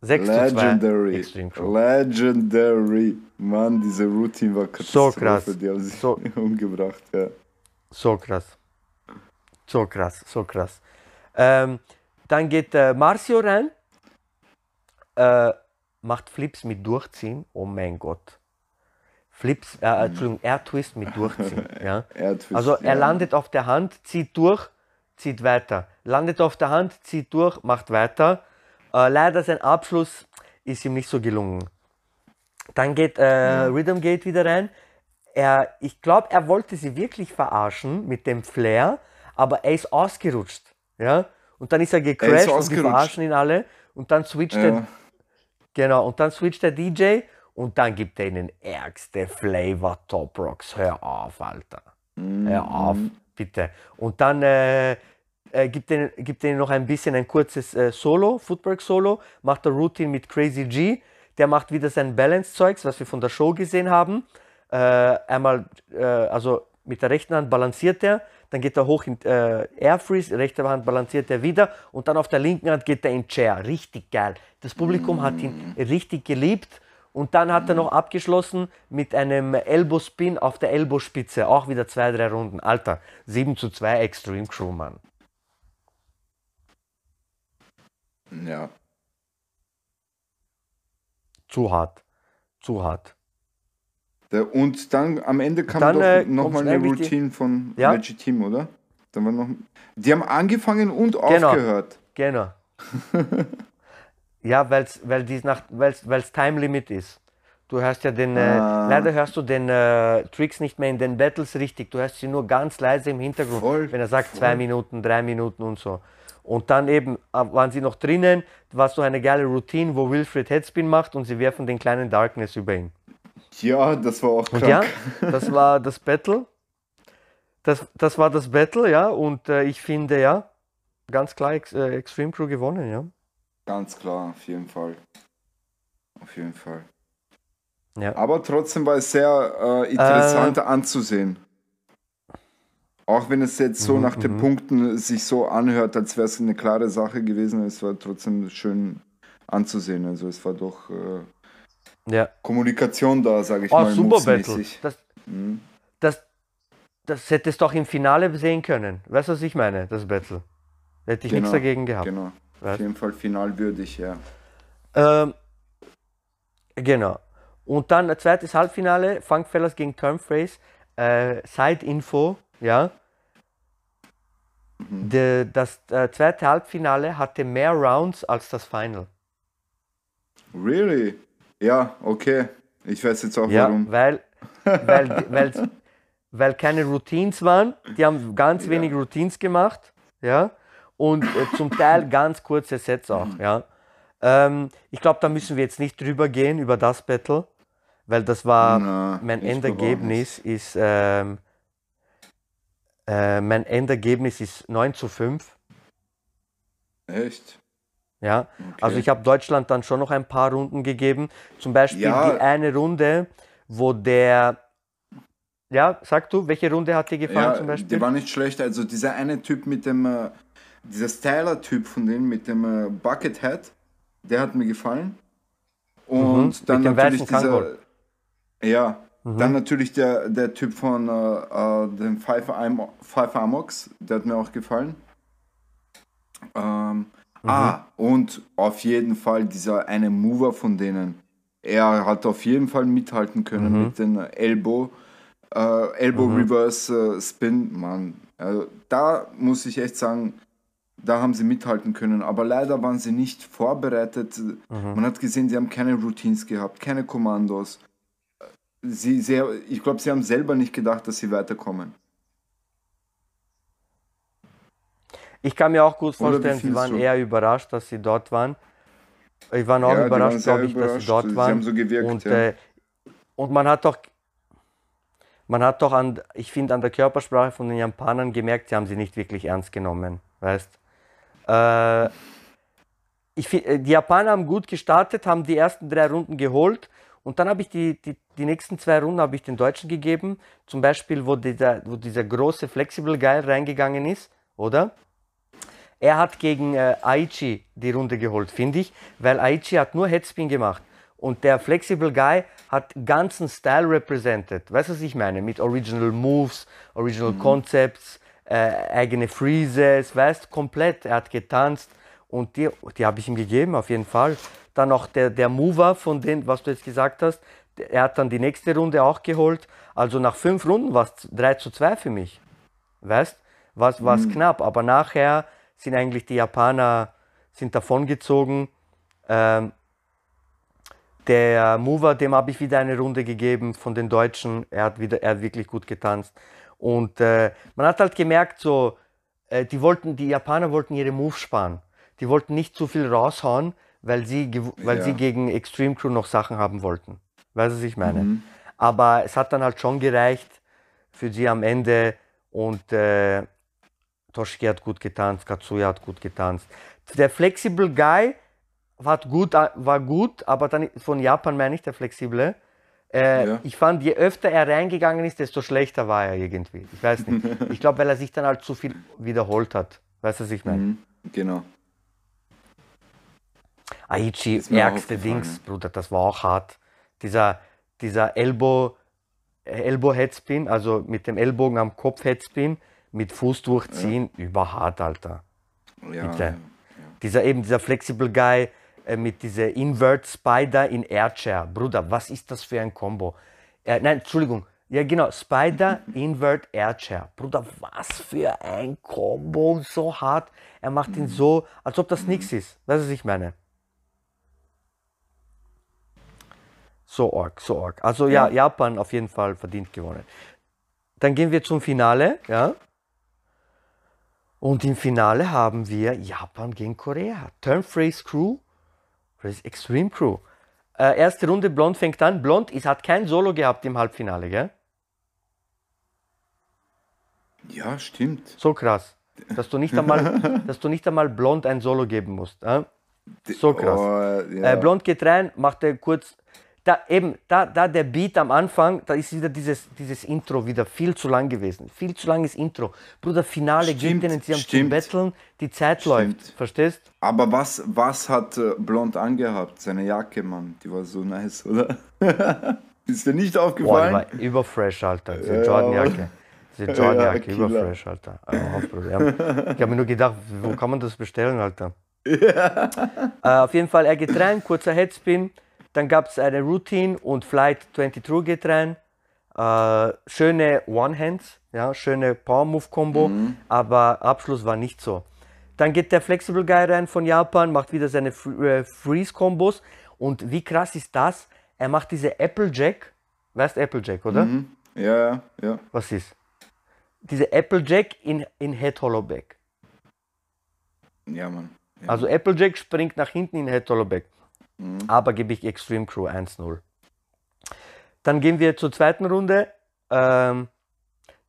6 zu 2 Legendary. Legendary. Mann, diese Routine war So Katastrophe. krass. Die haben sich So- umgebracht, ja. So krass. So krass, so krass. Ähm, dann geht äh, Marcio rein, äh, macht Flips mit Durchziehen. Oh mein Gott. Flips, äh, Entschuldigung, Air Twist mit Durchziehen. ja. Erdfisch, Also er ja. landet auf der Hand, zieht durch, zieht weiter. Landet auf der Hand, zieht durch, macht weiter. Äh, leider sein Abschluss ist ihm nicht so gelungen. Dann geht äh, Rhythm Gate wieder rein. Er, ich glaube, er wollte sie wirklich verarschen mit dem Flair, aber er ist ausgerutscht. Ja? Und dann ist er gecrashed und die verarschen ihn alle. Und dann switcht er Ja. Genau, und dann switcht der DJ und dann gibt er ihnen ärgste Flavor Top Rocks. Hör auf, Alter. Hör auf, bitte. Und dann äh, äh, gibt, er, gibt ihnen noch ein bisschen ein kurzes äh, Solo, Footwork Solo, macht er Routine mit Crazy G. Der macht wieder sein Balance-Zeugs, was wir von der Show gesehen haben. Äh, einmal, äh, also mit der rechten Hand balanciert er, dann geht er hoch in äh, Air Freeze, rechte Hand balanciert er wieder und dann auf der linken Hand geht er in Chair. Richtig geil. Das Publikum hat ihn richtig geliebt und dann hat er noch abgeschlossen mit einem Elbow Spin auf der Ellbospitze. Auch wieder zwei, drei Runden. Alter, 7 zu 2 Extreme Crew, Mann. Ja. Zu hart. Zu hart. Und dann am Ende kam Dann, doch äh, nochmal eine eigentlich die- Routine von Ja? Magic Team, oder? Dann war noch, die haben angefangen und Genau. aufgehört. Genau. ja, weil's, weil es nach, weil's, weil's Time Limit ist. Du hörst ja den, Ah. äh, leider hörst du den äh, Tricks nicht mehr in den Battles richtig. Du hörst sie nur ganz leise im Hintergrund, Voll, wenn er sagt zwei Minuten, drei Minuten und so. Und dann eben äh, waren sie noch drinnen, war so eine geile Routine, wo Wilfred Headspin macht und sie werfen den kleinen Darkness über ihn. Ja, das war auch Und krank. ja, das war das Battle. Das, das war das Battle, ja. Und äh, ich finde, ja, ganz klar Ex äh, Extreme Crew gewonnen, ja. Ganz klar, auf jeden Fall. Auf jeden Fall. Ja. Aber trotzdem war es sehr äh, interessant anzusehen. Auch wenn es jetzt so Mhm, nach den mhm. Punkten sich so anhört, als wäre es eine klare Sache gewesen, es war trotzdem schön anzusehen. Also es war doch äh, Ja. Kommunikation da, sage ich Oh, mal. super Battle. Das, Mhm. das, das hättest du auch im Finale sehen können. Weißt du, was ich meine? Das Battle. Hätte ich nichts Genau, dagegen gehabt. Genau. Auf Weißt? jeden Fall finalwürdig, ja. Ähm, genau. Und dann ein zweites Halbfinale, Funkfellas gegen Turnphrase. Äh, Side-Info, ja. Mhm. De, das äh, zweite Halbfinale hatte mehr Rounds als das Final. Really? Ja, okay. Ich weiß jetzt auch Ja, warum. weil, weil, weil, weil keine Routines waren. Die haben ganz Ja. wenig Routines gemacht. Ja. Und äh, zum Teil ganz kurze Sets auch. Mhm. Ja. Ähm, ich glaube, da müssen wir jetzt nicht drüber gehen, über das Battle. Weil das war Na, mein Endergebnis ist ähm, äh, mein Endergebnis ist 9 zu 5. Echt? Ja, also ich habe Deutschland dann schon noch ein paar Runden gegeben. Zum Beispiel Ja. die eine Runde, wo der, ja, sag du, welche Runde hat dir gefallen Ja, zum Beispiel? der war nicht schlecht. Also dieser eine Typ mit dem, äh, dieser Styler-Typ von denen mit dem äh, Buckethead, der hat mir gefallen. Und Mhm, dann mit dem natürlich weißen dieser, Kangol. ja, Mhm. dann natürlich der, der Typ von äh, äh, dem Five, Am Five Amox, der hat mir auch gefallen. Ähm, Mhm. Ah, und auf jeden Fall dieser eine Mover von denen. Er hat auf jeden Fall mithalten können Mhm. mit den Elbow, äh, Elbow Reverse äh, Spin. Mann, also da muss ich echt sagen, da haben sie mithalten können. Aber leider waren sie nicht vorbereitet. Mhm. Man hat gesehen, sie haben keine Routines gehabt, keine Kommandos. Sie, sie, ich glaube, sie haben selber nicht gedacht, dass sie weiterkommen. Ich kann mir auch gut vorstellen, sie waren du? eher überrascht, dass sie dort waren. Ich war auch Ja, überrascht, sehr glaube ich, dass sie überrascht. dort Sie waren. haben so gewirkt, und, ja. äh, und man hat doch, man hat doch an, ich finde, an der Körpersprache von den Japanern gemerkt, sie haben sie nicht wirklich ernst genommen, weißt? Äh, ich, fi- äh, die Japaner haben gut gestartet, haben die ersten drei Runden geholt und dann habe ich die, die, die nächsten zwei Runden habe ich den Deutschen gegeben, zum Beispiel, wo dieser, wo dieser große Flexible Guy reingegangen ist, oder? Er hat gegen äh, Aichi die Runde geholt, finde ich, weil Aichi hat nur Headspin gemacht. Und der Flexible Guy hat ganzen Style represented. Weißt du, was ich meine? Mit Original Moves, Original Concepts, äh, eigene Freezes, weißt komplett. Er hat getanzt und die, die habe ich ihm gegeben, auf jeden Fall. Dann noch der, der Mover von dem, was du jetzt gesagt hast. Er hat dann die nächste Runde auch geholt. Also nach fünf Runden war es 3 zu 2 für mich. Weißt, was war es knapp, aber nachher sind eigentlich die Japaner sind davongezogen. Ähm, der Mover, dem habe ich wieder eine Runde gegeben von den Deutschen. Er hat wieder, er hat wirklich gut getanzt. Und äh, man hat halt gemerkt, so, äh, die wollten, die Japaner wollten ihre Moves sparen. Die wollten nicht zu viel raushauen, weil sie, weil Ja. sie gegen Extreme Crew noch Sachen haben wollten. Weißt du, was ich meine? Aber es hat dann halt schon gereicht für sie am Ende und äh, Toshiki hat gut getanzt, Katsuya hat gut getanzt. Der Flexible Guy war gut, äh, war gut aber dann von Japan meine ich, der Flexible. Äh, Ja. Ich fand, je öfter er reingegangen ist, desto schlechter war er irgendwie. Ich weiß nicht. Ich glaube, weil er sich dann halt zu viel wiederholt hat. Weißt du, was ich meine? Mhm, genau. Aichi, ärgste Dings, Bruder, das war auch hart. Dieser, dieser Elbow, Elbow Headspin, also mit dem Ellbogen am Kopf Headspin, mit Fuß durchziehen, überhart, Alter. Ja, Bitte. ja. Dieser eben, dieser Flexible Guy äh, mit dieser Invert Spider in Air Chair. Bruder, was ist das für ein Combo? Äh, nein, Entschuldigung. Ja, genau. Spider Invert Air Chair. Bruder, was für ein Combo. So hart. Er macht ihn so, als ob das nichts ist. Weißt du, was ich meine? So arg, so arg. Also ja, Japan auf jeden Fall verdient gewonnen. Dann gehen wir zum Finale, ja. Und im Finale haben wir Japan gegen Korea. Turn Phrase Crew versus Extreme Crew. Äh, erste Runde, Blond fängt an. Blond ist, hat kein Solo gehabt im Halbfinale, gell? ja, stimmt. So krass. Dass du nicht einmal, dass du nicht einmal Blond ein Solo geben musst. Äh? So krass. Oh, ja. Äh, Blond geht rein, macht er kurz. Da eben, da, da der Beat am Anfang, da ist wieder dieses, dieses Intro wieder viel zu lang gewesen. Viel zu langes Intro. Bruder, Finale Stimmt, gibt denen, sie haben zu stimmt. betteln, die Zeit läuft. Verstehst? Aber was, was hat äh, Blond angehabt? Seine Jacke, Mann. Die war so nice, oder? Ist dir nicht Boah, die aufgefallen? war überfresh, Alter. Diese Jordan-Jacke. Diese Jordan-Jacke, Killer. überfresh, Alter. Ja. Ich habe mir nur gedacht, wo kann man das bestellen, Alter? Äh, auf jeden Fall, er geht rein, kurzer Headspin. Dann gab es eine Routine und Flight 22 geht rein. Äh, schöne One-Hands, ja, schöne Power-Move-Kombo, aber Abschluss war nicht so. Dann geht der Flexible Guy rein von Japan, macht wieder seine Fr- äh, Freeze-Kombos. Und wie krass ist das? Er macht diese Applejack, weißt du Applejack, oder? Mhm. Ja, ja, ja. Was ist? Diese Applejack in, in Head Hollowback. Ja, Mann. Ja. Also Applejack springt nach hinten in Head Hollowback. Aber gebe ich Extreme Crew 1-0. Dann gehen wir zur zweiten Runde. Ähm,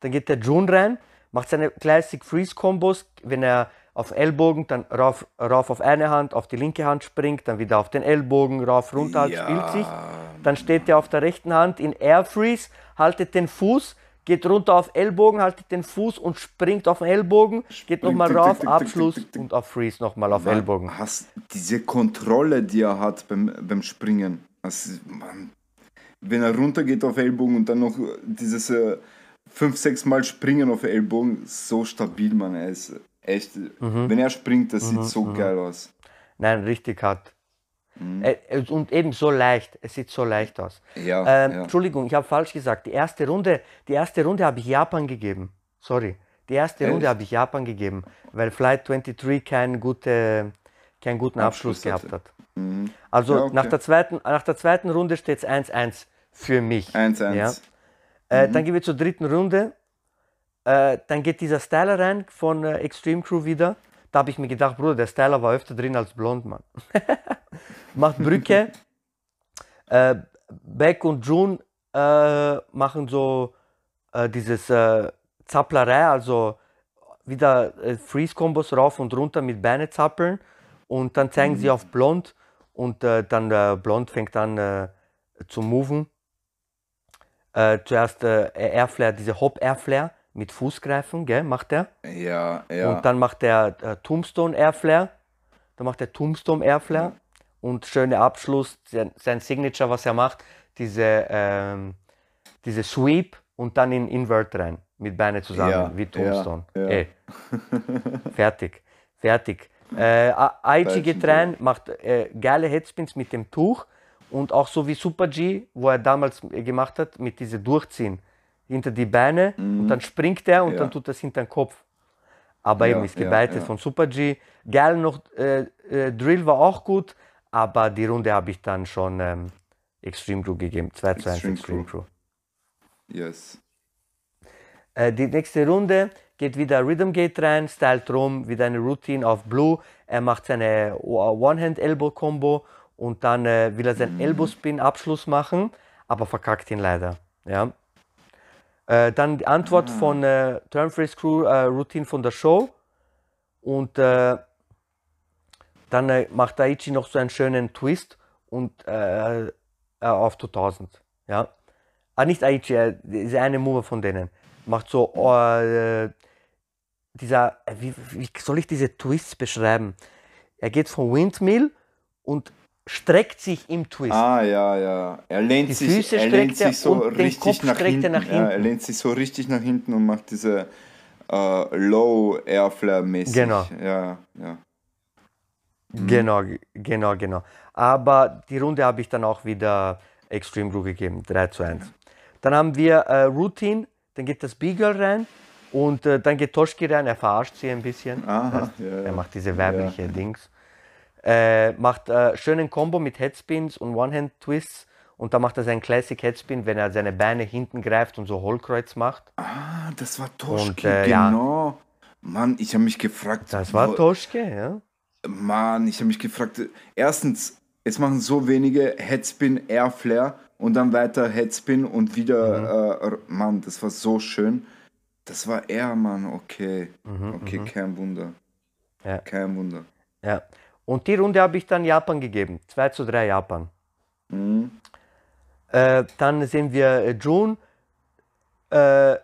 dann geht der June rein, macht seine Classic Freeze Combos. Wenn er auf Ellbogen, dann rauf, rauf auf eine Hand, auf die linke Hand springt, dann wieder auf den Ellbogen, rauf, runter, halt, Ja. spielt sich. Dann steht er auf der rechten Hand in Air Freeze, haltet den Fuß, geht runter auf Ellbogen, haltet den Fuß und springt auf den Ellbogen, geht nochmal rauf, tick, tick, Abschluss tick, und auf Freeze nochmal auf Ellbogen. Hast diese Kontrolle, die er hat beim, beim Springen. Ist- Mann, wenn er runtergeht auf Ellbogen und dann noch dieses äh, fünf, sechs Mal springen auf Ellbogen, so stabil, man. Er ist echt. Mhm. Wenn er springt, das sieht so geil aus. Nein, richtig hart. Mhm. Äh, äh, Und eben so leicht. Es sieht so leicht aus. Ja, Ähm, ja. Entschuldigung, ich habe falsch gesagt. Die erste Runde, die erste Runde habe ich Japan gegeben. Sorry. Die erste Runde habe ich Japan gegeben, weil Flight 23 keinen, gute, keinen guten Abschluss, Abschluss gehabt hat. Also Ja, okay. nach, der zweiten, nach der zweiten Runde steht es 1-1 für mich. 1-1. Ja. Äh, Mhm. Dann gehen wir zur dritten Runde. Äh, dann geht dieser Styler rein von äh, Extreme Crew wieder. Da habe ich mir gedacht, Bruder, der Styler war öfter drin als blond, Mann. Macht Brücke. äh, Beck und June äh, machen so äh, dieses äh, Zapplerei, also wieder äh, Freeze-Kombos rauf und runter mit Beine zappeln. Und dann zeigen sie auf Blond und äh, dann äh, Blond fängt an zu moven. Zuerst Airflare, diese Hop Airflare mit Fußgreifen, gell, macht er. Ja, ja. Und dann macht er äh, Tombstone Airflare. Dann macht er Tombstone Airflare. Und schöner Abschluss, sein, sein Signature, was er macht, diese, ähm, diese Sweep und dann in Invert rein. Mit Beine zusammen, Ja, wie ja, Tombstone. ja. Ey. fertig, fertig. Äh, Aichi geht rein, macht äh, geile Headspins mit dem Tuch und auch so wie Super G, wo er damals äh, gemacht hat, mit diese Durchziehen hinter die Beine und dann springt er und Mhm. Ja. dann tut das hinter den Kopf. Aber Ja, eben ist gebeitet ja. von Super G. Geil noch, äh, äh, Drill war auch gut, aber die Runde habe ich dann schon ähm, Extreme Crew gegeben. 2 zu 1 Extreme Crew. Yes. Äh, die nächste Runde geht wieder Rhythm Gate rein, stylt rum, wieder eine Routine auf Blue. Er macht seine One-Hand-Elbow-Combo und dann äh, will er seinen Elbow-Spin-Abschluss machen, aber verkackt ihn leider. Ja. Äh, dann die Antwort von äh, Turnfreeze Crew, äh, Routine von der Show. Und äh, dann äh, macht Daichi noch so einen schönen Twist und äh, auf 2000. Ja. Ah, nicht Aichi, äh, diese eine Move von denen. Macht so, dieser, wie, wie soll ich diese Twists beschreiben? Er geht vom Windmill und streckt sich im Twist. Ah, ja, ja. Er lehnt Die sich, Füße er lehnt streckt sich so richtig nach hinten. er Ja, er lehnt sich so richtig nach hinten und macht diese äh, Low Airflare mäßig. Genau. Ja, ja. Genau, g- genau, genau. Aber die Runde habe ich dann auch wieder Extreme Crew gegeben, 3 zu 1. Dann haben wir äh, Routine, dann geht das Beagle rein und äh, dann geht Toshki rein, er verarscht sie ein bisschen. Aha, ja, Er macht diese weibliche Dings. Äh, macht äh, schönen Combo mit Headspins und One-Hand-Twists und dann macht er seinen Classic Headspin, wenn er seine Beine hinten greift und so Hohlkreuz macht. Ah, das war Toschki, äh, ja. genau. Mann, ich habe mich gefragt. Das war wo- Toschke, ja. Mann, ich habe mich gefragt. Erstens, es machen so wenige Headspin, Airflare und dann weiter Headspin und wieder. Mhm. Äh, Mann, das war so schön. Das war er, Mann, okay. Mhm, okay, kein Wunder. Ja. Kein Wunder. ja. Und die Runde habe ich dann Japan gegeben. 2 zu 3 Japan. Mhm. Äh, dann sehen wir äh, June. Äh,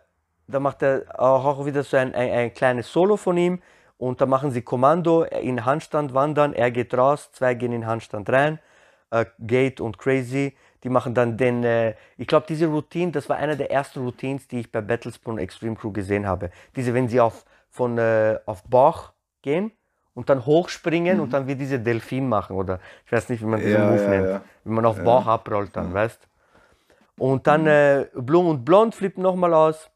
da macht er auch, auch wieder so ein, ein, ein kleines Solo von ihm. Und da machen sie Kommando in Handstand wandern. Er geht raus, zwei gehen in Handstand rein. Äh, Gate und Crazy. Die machen dann den. Äh, ich glaube, diese Routine, das war einer der ersten Routines, die ich bei Battlespawn Extreme Crew gesehen habe. Diese, wenn sie auf, von, äh, auf Bauch gehen und dann hochspringen und dann wie diese Delfin machen. Oder ich weiß nicht, wie man diesen Ja, Move ja, nennt. ja. Wenn man auf Bauch abrollt dann, weißt Und dann äh, Blum und Blond flippen nochmal aus.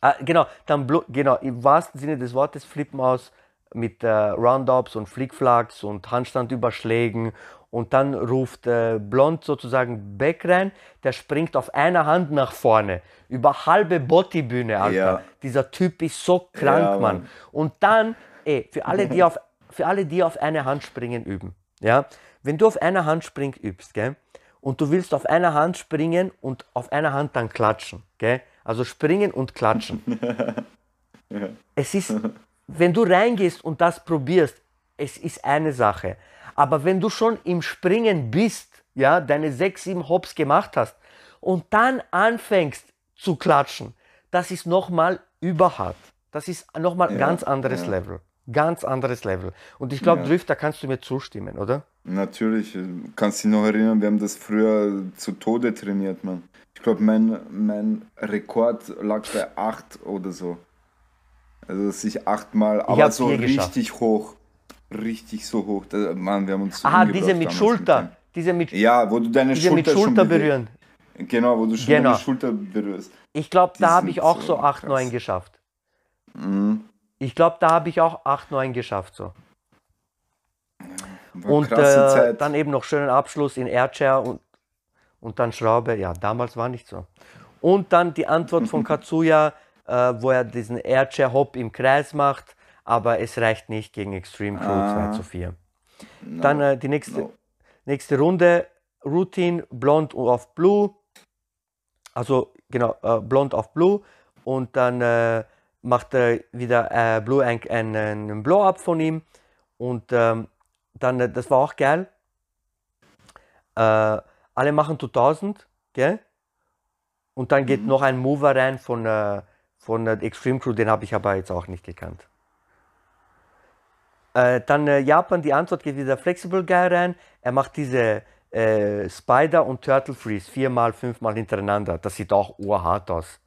Ah, genau, dann Blu genau, im wahrsten Sinne des Wortes flippen aus mit äh, Roundups und Flickflacks und Handstandüberschlägen. Und dann ruft äh, Blond sozusagen Beck rein, der springt auf einer Hand nach vorne, über halbe Bottibühne, Alter. Ja. Dieser Typ ist so krank, Ja, Mann. Mann. Und dann, ey, für alle, die auf, für alle, die auf eine Hand springen üben, ja, wenn du auf einer Hand springen übst, gell, und du willst auf einer Hand springen und auf einer Hand dann klatschen, gell, also springen und klatschen. Es ist wenn du reingehst und das probierst, es ist eine Sache. Aber wenn du schon im Springen bist, ja, deine sechs, sieben Hops gemacht hast und dann anfängst zu klatschen, das ist nochmal überhart. Das ist nochmal Ja, ganz anderes ja. Level. Ganz anderes Level. Und ich glaube, Ja. Drift, da kannst du mir zustimmen, oder? Natürlich, äh, kannst dich noch erinnern, wir haben das früher zu Tode trainiert, Mann. Ich glaube, mein, mein Rekord lag bei 8 oder so. Also, dass ich achtmal, aber so vier geschafft. richtig hoch. Richtig so hoch. Da, Mann, wir haben uns Aha, diese mit Schulter. dem. Diese mit, Ja, wo du deine diese mit Schulter, Schulter schon beweg- berühren. Genau, wo du schon Genau. deine Schulter berührst. Ich glaube, da habe ich auch so so 8, krass. 9 geschafft. Mhm. Ich glaube, da habe ich auch 8, 9 geschafft. So. War Und äh, dann eben noch schönen Abschluss in Airchair und, und dann Schraube. Ja, damals war nicht so. Und dann die Antwort von Katsuya, äh, wo er diesen Airchair Hop im Kreis macht, aber es reicht nicht gegen Extreme Crew Ah. 2 zu 4. No, Dann äh, die nächste, no. nächste Runde, Routine, Blond auf Blue. Also genau, äh, Blond auf Blue. Und dann äh, macht er wieder äh, Blue ein, ein, einen Blow-Up von ihm. Und ähm, dann, äh, das war auch geil. Äh, alle machen 2000, gell? Und dann geht Mhm. noch ein Mover rein von, äh, von der Extreme Crew, den habe ich aber jetzt auch nicht gekannt. Äh, dann äh, Japan, die Antwort geht wieder Flexible Guy rein. Er macht diese äh, Spider und Turtle Freeze viermal, fünfmal hintereinander. Das sieht auch urhart aus.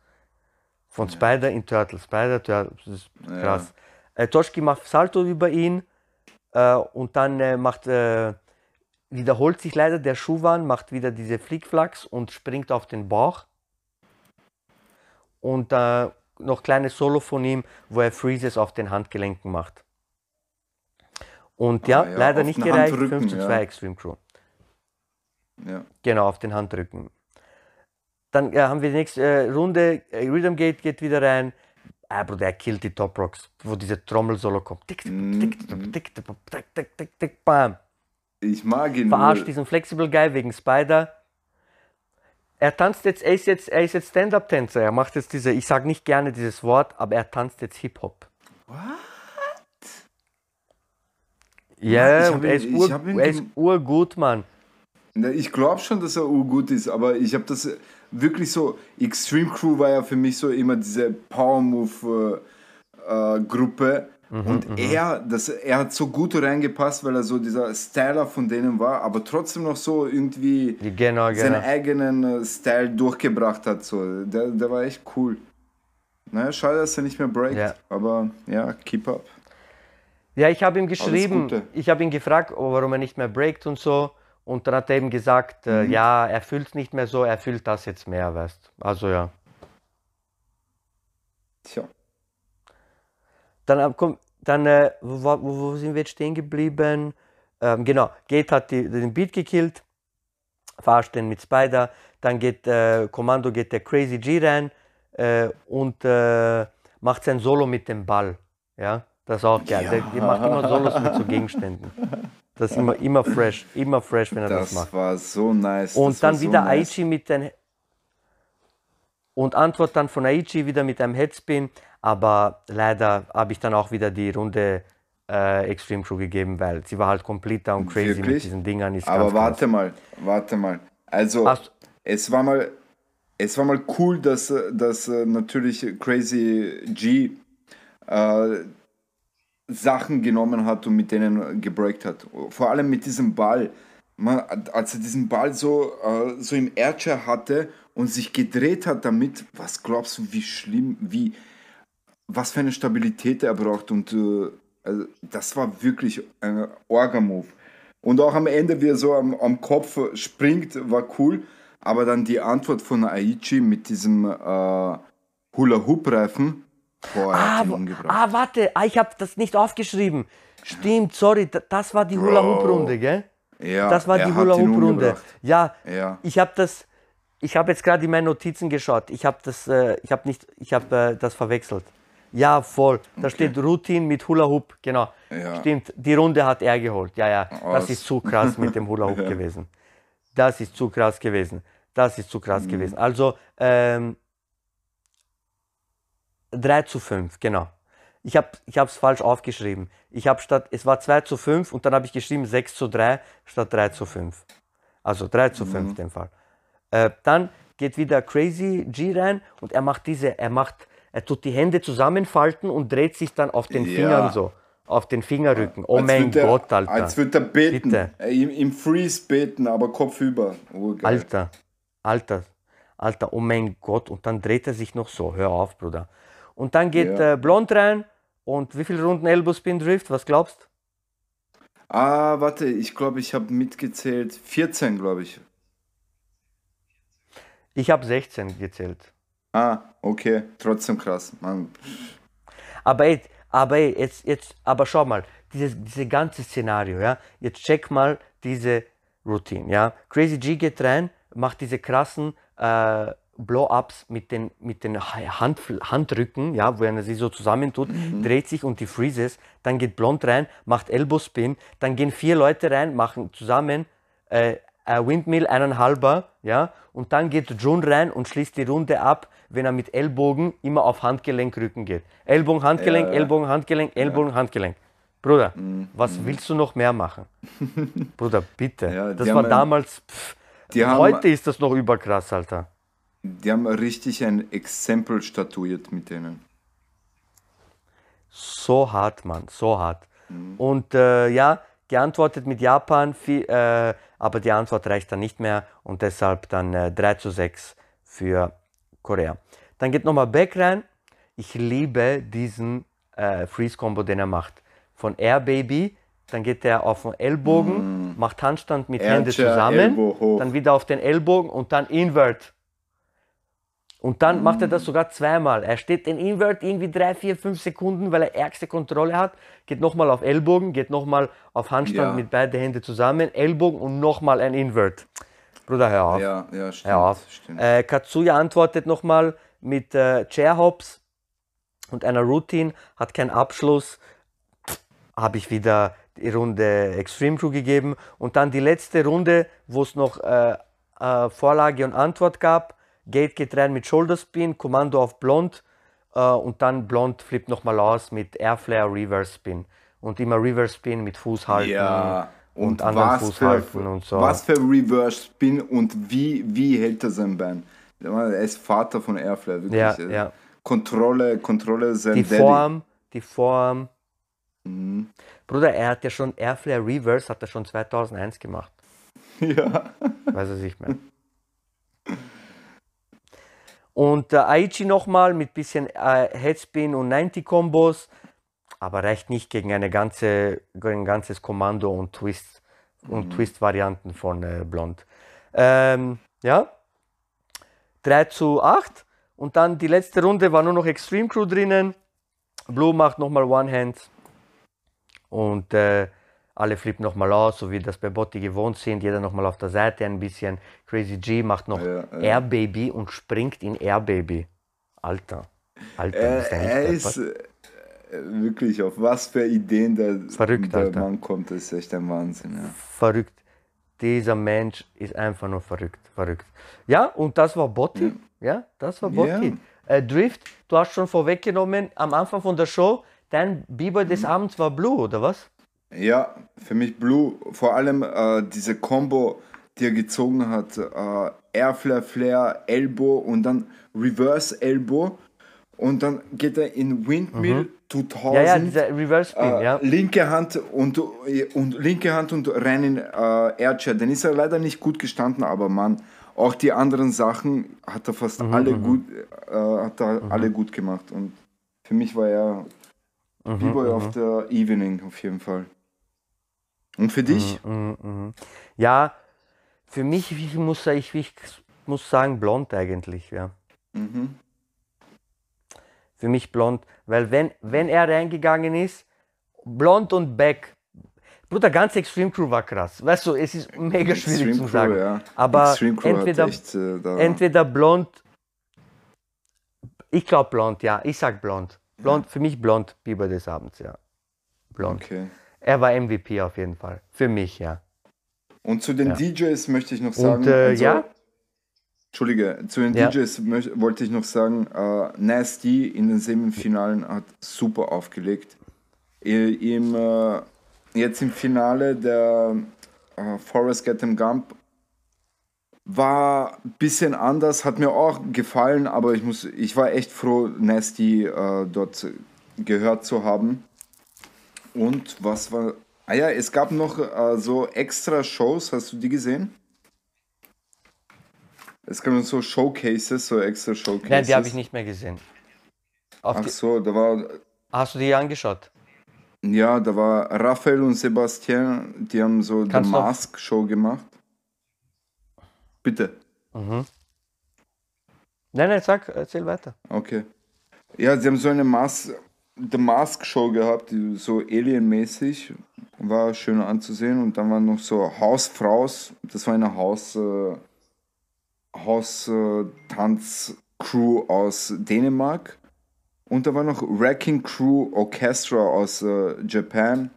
Von Spider in Turtle, Spider, Turtle, das ist Ja. krass. Äh, Toshki macht Salto über ihn äh, und dann äh, macht, äh, wiederholt sich leider der Schuhwan, macht wieder diese Flickflacks und springt auf den Bauch. Und äh, noch kleines Solo von ihm, wo er Freezes auf den Handgelenken macht. Und ja, Ah, ja, leider nicht gereicht, Handrücken, 5 zu 2 ja. Extreme Crew. Ja. Genau, auf den Handrücken. Dann äh, haben wir die nächste äh, Runde. Äh, Rhythm Gate geht wieder rein. Ah, Bruder, er killt die Top Rocks, wo diese Trommel-Solo kommt. Tick, tick, mhm. tick, tick, tick, tick, tick, bam. Ich mag ihn. Verarscht diesen Flexible Guy wegen Spider. Er tanzt jetzt, er ist jetzt, jetzt Stand-Up-Tänzer. Er macht jetzt diese, ich sage nicht gerne dieses Wort, aber er tanzt jetzt Hip-Hop. What? Ja, yeah, und er ist, ihn, er ist urgut, Mann. Na, ich glaube schon, dass er urgut ist, aber ich habe das wirklich so. Extreme Crew war ja für mich so immer diese Power Move äh, äh, Gruppe. Mhm, und er, das, er hat so gut reingepasst, weil er so dieser Styler von denen war, aber trotzdem noch so irgendwie Genau, seinen genau. eigenen äh, Style durchgebracht hat. So. Der, der war echt cool. Naja, schade, dass er nicht mehr breakt. Ja. Aber ja, keep up. Ja, ich habe ihm geschrieben, ich habe ihn gefragt, warum er nicht mehr breakt und so. Und dann hat er eben gesagt, äh, Mhm. ja, er fühlt es nicht mehr so, er fühlt das jetzt mehr, weißt Also ja. Tja. Dann, äh, komm, dann äh, wo, wo, sind wir jetzt stehen geblieben? Ähm, genau, Gate hat die, den Beat gekillt, verarscht den mit Spider. Dann geht äh, Kommando, geht der Crazy G rein äh, und äh, macht sein Solo mit dem Ball. Ja, das ist auch geil. Der, der macht immer Solos mit so Gegenständen. Das ist immer, immer fresh, immer fresh, wenn er das, Das macht. war so nice. Und das dann so wieder nice. Aichi mit den. Und Antwort dann von Aichi wieder mit einem Headspin. Aber leider habe ich dann auch wieder die Runde äh, Extreme Crew gegeben, weil sie war halt komplett down crazy mit Wirklich? diesen Dingern. Ist Aber warte krass. mal, warte mal. Also, Hast- es war mal, es war mal cool, dass, dass äh, natürlich Crazy G äh, Sachen genommen hat und mit denen gebreakt hat. Vor allem mit diesem Ball. Man, als er diesen Ball so, äh, so im Airchair hatte und sich gedreht hat damit, was glaubst du, wie schlimm, wie, was für eine Stabilität er braucht und äh, also das war wirklich ein Orga-Move. Und auch am Ende, wie er so am, am Kopf springt, war cool. Aber dann die Antwort von Aichi mit diesem äh, Hula-Hoop-Reifen, boah, Ah, ah, warte, ah, ich habe das nicht aufgeschrieben. Stimmt, sorry, da- das war die Hula-Hoop-Runde, gell? ja, Das war die Hula-Hoop-Runde. Ja, Ja. ich habe das, ich habe jetzt gerade in meine Notizen geschaut. Ich habe das, äh, ich habe nicht, ich habe äh, das verwechselt. Ja, voll. Da steht Routine mit Hula Hoop, genau. Ja. Stimmt, die Runde hat er geholt. Ja, ja, das Aus. ist zu krass mit dem Hula Hoop gewesen. Das ist zu krass gewesen. Das ist zu krass Mhm. gewesen. Also, ähm, 3 zu 5, genau. Ich habe es falsch aufgeschrieben. Ich habe statt, es war 2 zu 5 und dann habe ich geschrieben 6 zu 3 statt 3 zu 5. Also 3 zu 5 in dem Fall. Äh, dann geht wieder Crazy G rein und er macht diese, er macht, er tut die Hände zusammenfalten und dreht sich dann auf den Ja. Fingern so, auf den Fingerrücken. Oh Als mein würd er- Gott, Alter. Als würde er beten. Bitte. Äh, Im, Im Freeze beten, aber kopfüber. Oh, geil. Alter, Alter, Alter, oh mein Gott. Und dann dreht er sich noch so. Hör auf, Bruder. Und dann geht Ja. äh, Blond rein. Und wie viele Runden Elbow Spin Drift? Was glaubst Ah, warte, ich glaube, ich habe mitgezählt. 14, glaube ich. Ich habe 16 gezählt. Ah, okay. Trotzdem krass. Mann. Aber ey, aber ey, jetzt, jetzt, aber schau mal, dieses, diese ganze Szenario, ja. Jetzt check mal diese Routine, ja. Crazy G geht rein, macht diese krassen äh, Blow-ups mit den, mit den Hand, Handrücken, ja, wo er sie so zusammentut, dreht sich und die Freezes. Dann geht Blond rein, macht Elbow Spin. Dann gehen vier Leute rein, machen zusammen äh, ein Windmill, eineinhalber, ja. Und dann geht Jun rein und schließt die Runde ab, wenn er mit Ellbogen immer auf Handgelenkrücken geht. Ellbogen, Handgelenk, Ja, ja. Ellbogen, Handgelenk, Ellbogen, Handgelenk. Bruder, was willst du noch mehr machen? Bruder, bitte. Ja, das war damals. Pff, Die haben, heute ist das noch überkrass, Alter. Die haben richtig ein Exempel statuiert mit denen. So hart, Mann, so hart. Und äh, ja, geantwortet mit Japan, viel, äh, aber die Antwort reicht dann nicht mehr und deshalb dann äh, 3 zu 6 für Korea. Dann geht nochmal Back rein. Ich liebe diesen äh, Freeze-Combo, den er macht. Von Air Baby, dann geht er auf den Ellbogen, macht Handstand mit Air Hände Chair, zusammen, dann wieder auf den Ellbogen und dann Invert. Und dann macht er das sogar zweimal. Er steht den Invert irgendwie drei, vier, fünf Sekunden, weil er ärgste Kontrolle hat. Geht nochmal auf Ellbogen, geht nochmal auf Handstand Ja. mit beide Hände zusammen, Ellbogen und nochmal ein Invert. Bruder, hör auf. Ja, ja, stimmt. Hör auf. stimmt. Äh, Katsuya antwortet nochmal mit äh, Chair Hops und einer Routine, hat keinen Abschluss. Habe ich wieder die Runde Extreme Crew gegeben. Und dann die letzte Runde, wo es noch äh, äh, Vorlage und Antwort gab. Gate geht rein mit Shoulder Spin, Kommando auf Blond äh, und dann Blond flippt nochmal aus mit Airflare Reverse Spin. Und immer Reverse Spin mit Fuß halten Ja, und, und, anderen Fuß für, halten und so. was für Reverse Spin und wie, wie hält er sein Bein? Er ist Vater von Airflare, wirklich. Ja, ja. Kontrolle, Kontrolle sein Die Daddy. Form, die Form. Mhm. Bruder, er hat ja schon Airflare Reverse, hat er schon 2001 gemacht. Ja. Weiß er sich mehr. Und äh, Aichi nochmal mit bisschen äh, Headspin und 90 Kombos, aber reicht nicht gegen eine ganze, ein ganzes Kommando und Twist und Twist-Varianten von äh, Blond. Ähm, ja, 3 zu 8 und dann die letzte Runde war nur noch Extreme Crew drinnen. Blue macht nochmal One-Hand und äh, alle flippen nochmal aus, so wie das bei Botti gewohnt sind. Jeder nochmal auf der Seite ein bisschen. Crazy G macht noch Ja, ja. Air Baby und springt in Air Baby. Alter, Alter, Er, bist du nicht er ist äh, wirklich, auf was für Ideen der, Verrückt, der Alter. Mann kommt, ist echt ein Wahnsinn. Ja. verrückt. Dieser Mensch ist einfach nur verrückt, verrückt. Ja, und das war Botti. Ja, das war Botti. Äh, Drift, du hast schon vorweggenommen am Anfang von der Show, dein B-Boy des Abends war Blue, oder was? Ja, für mich Blue, vor allem äh, diese Combo, die er gezogen hat, äh, Airflare, Flare, Elbow und dann Reverse Elbow und dann geht er in Windmill 2000. Mhm. Ja, ja, dieser Reverse Spin, äh, ja. linke Hand und, und linke Hand und rein in äh, Airchair. Den ist er leider nicht gut gestanden, aber Mann, auch die anderen Sachen hat er fast Mhm, alle gut, äh, hat er alle gut gemacht und für mich war er Mhm, B-Boy of the Evening auf jeden Fall. Und für dich? Mhm, mhm. Ja, für mich, ich muss, ich, ich muss sagen, blond eigentlich, ja. Mhm. Für mich blond, weil wenn, wenn er reingegangen ist, blond und back, Bruder, ganz Extreme Crew war krass. Weißt du, es ist mega schwierig Extreme zu Crew, sagen. ja. Aber entweder, echt, äh, entweder blond, ich glaube blond, ja, ich sag blond. Blond, für mich blond, Biber des Abends, ja. Blond. Okay. Er war MVP auf jeden Fall. Für mich, ja. Und zu den Ja. DJs möchte ich noch sagen, Und äh, also, ja, Entschuldige, zu den Ja. DJs wollte ich noch sagen, äh, Nasty in den Semifinalen hat super aufgelegt. Im, äh, jetzt im Finale der äh, Forest Get'em Gump war ein bisschen anders, hat mir auch gefallen, aber ich, muss, ich war echt froh, Nasty äh, dort gehört zu haben. Und was war. Ah ja, es gab noch äh, so extra Shows, hast du die gesehen? Es gab noch so Showcases, so extra Showcases. Nein, die habe ich nicht mehr gesehen. Auf Ach so, da war. hast du die angeschaut? Ja, da war Raphael und Sebastian, die haben so die auf- Mask-Show gemacht. Bitte. Nein, nein, sag, erzähl weiter. Okay. Ja, sie haben so eine Mas The Mask Show gehabt, die so Alien-mäßig. War schön anzusehen. Und dann waren noch so Hausfraus. Das war eine Haus, äh, Haus-Tanz-Crew aus Dänemark. Und da war noch Wrecking Crew Orchestra aus äh, Japan.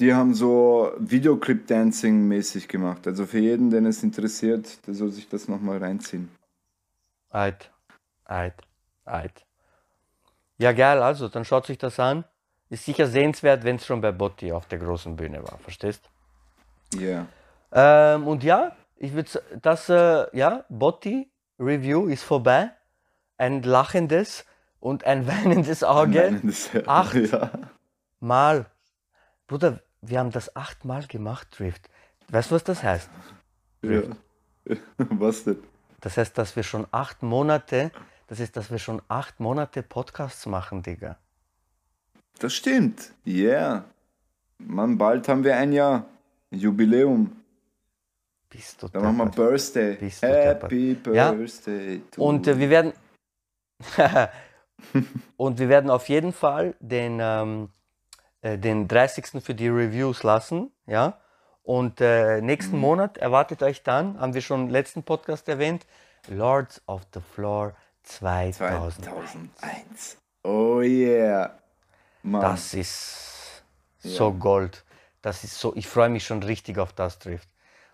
Die haben so Videoclip-Dancing mäßig gemacht. Also für jeden, den es interessiert, der soll sich das nochmal reinziehen. Eit, eit, eit. Ja, geil, also, dann schaut sich das an. Ist sicher sehenswert, wenn es schon bei Botti auf der großen Bühne war, verstehst? Yeah. Ähm, und ja, ich würde das, äh, ja, Botti Review ist vorbei. Ein lachendes und ein weinendes Auge. Nein, das- Acht. Ja. Mal. Bruder, wir haben das achtmal gemacht, Drift. Weißt du, was das heißt? ja. Was denn? Das heißt, dass wir schon acht Monate, das ist, dass wir schon acht Monate Podcasts machen, Digga. Das stimmt. Yeah. Mann, bald haben wir ein Jahr. Jubiläum. Bist du Dann machen wir. Birthday. Bist du Happy Ja. Birthday. to Und äh, wir werden und wir werden auf jeden Fall den, ähm, äh, den 30. für die Reviews lassen, ja. Und äh, nächsten Mhm. Monat erwartet euch dann, haben wir schon im letzten Podcast erwähnt, Lords of the Floor 2000. 2001. Oh yeah. Mann. Das ist so Gold. Das ist so, ich freue mich schon richtig auf das trifft.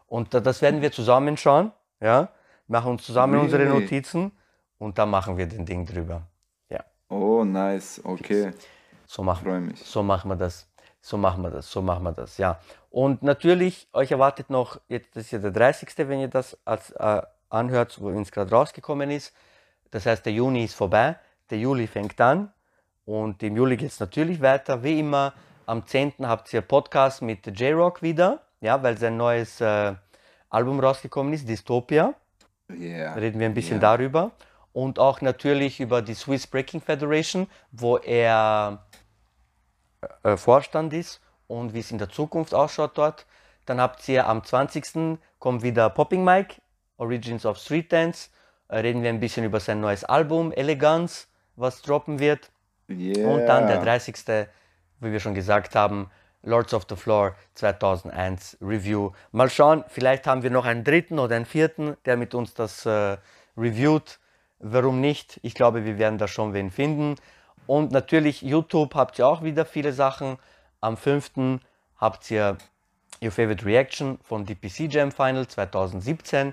Und da- das werden wir zusammen schauen, ja. Machen uns zusammen unsere Really? Notizen und dann machen wir den Ding drüber. Ja. Oh, nice. Okay. So machen, mich. so machen wir das. So machen wir das. So machen wir das. Ja. Und natürlich, euch erwartet noch, jetzt das ist ja der 30., wenn ihr das als, äh, anhört, wo es gerade rausgekommen ist. Das heißt, der Juni ist vorbei. Der Juli fängt an. Und im Juli geht es natürlich weiter. Wie immer, am 10. habt ihr Podcast mit J-Rock wieder. Ja, weil sein neues äh, Album rausgekommen ist, Dystopia. Yeah. Reden wir ein bisschen Ja. darüber. Und auch natürlich über die Swiss Breaking Federation, wo er äh, Vorstand ist und wie es in der Zukunft ausschaut dort. Dann habt ihr am 20. kommt wieder Popping Mike, Origins of Street Dance. Reden wir ein bisschen über sein neues Album, Elegance, was droppen wird. Yeah. Und dann der 30. wie wir schon gesagt haben, Lords of the Floor 2001 Review. Mal schauen, vielleicht haben wir noch einen dritten oder einen vierten, der mit uns das äh, reviewt. Warum nicht? Ich glaube, wir werden da schon wen finden. Und natürlich YouTube habt ihr auch wieder viele Sachen. Am 5. habt ihr Your Favorite Reaction von DPC Jam Final 2017.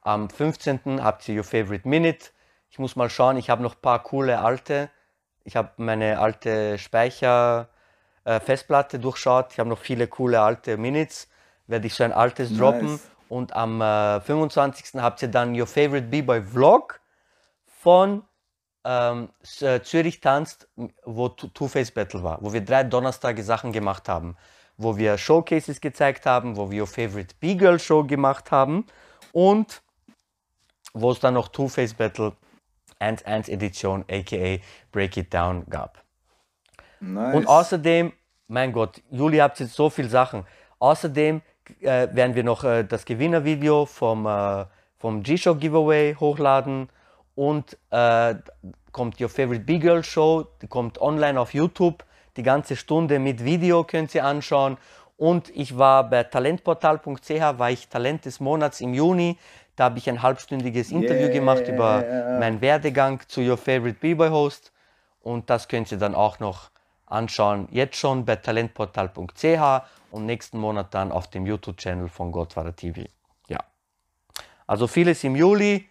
Am 15. habt ihr Your Favorite Minute. Ich muss mal schauen, ich habe noch ein paar coole alte. Ich habe meine alte Speicher äh, durchschaut. Ich habe noch viele coole alte Minutes. Werde ich so ein altes droppen. Nice. Und am äh, 25. habt ihr dann Your Favorite B-Boy Vlog von ähm, äh, Zürich tanzt, wo Two- Two-Face Battle war, wo wir drei Donnerstage Sachen gemacht haben, wo wir Showcases gezeigt haben, wo wir Your Favorite B-Girl Show gemacht haben und wo es dann noch Two-Face Battle 1-1 Edition, aka Break It Down gab. nice. Und außerdem, mein Gott, Juli habt jetzt so viele Sachen. Außerdem äh, werden wir noch äh, das Gewinnervideo vom, äh, vom G-Shock Giveaway hochladen und äh, kommt Your Favorite B-Girl Show, die kommt online auf YouTube. Die ganze Stunde mit Video könnt ihr anschauen. Und ich war bei talentportal.ch, war ich Talent des Monats im Juni. Da habe ich ein halbstündiges Interview gemacht über Yeah. meinen Werdegang zu Your Favorite B-Boy Host. Und das könnt ihr dann auch noch anschauen, jetzt schon bei talentportal.ch und nächsten Monat dann auf dem YouTube-Channel von Gottvater TV. Ja. Also vieles im Juli.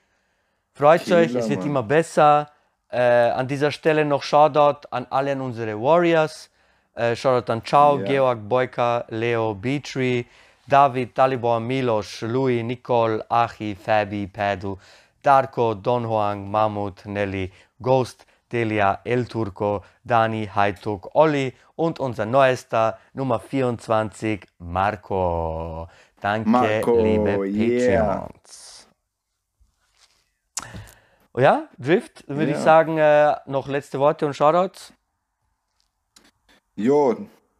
Freut Killer, euch, es wird Mann. immer besser. Äh, an dieser Stelle noch Shoutout an alle unsere Warriors. Äh, Shoutout an Ciao, Ja. Georg, Boyka, Leo, Beatree, David, Talibor, Milos, Louis, Nicole, Achi, Fabi, Padu, Darko, Don Juan, Mahmut, Nelly, Ghost, Delia, El Turco, Dani, Haituk, Olli und unser neuester Nummer 24, Marco. Danke, Marco, liebe yeah. Patreons. Oh ja, Drift, würde ich Ja. sagen, äh, noch letzte Worte und Shoutouts. Jo,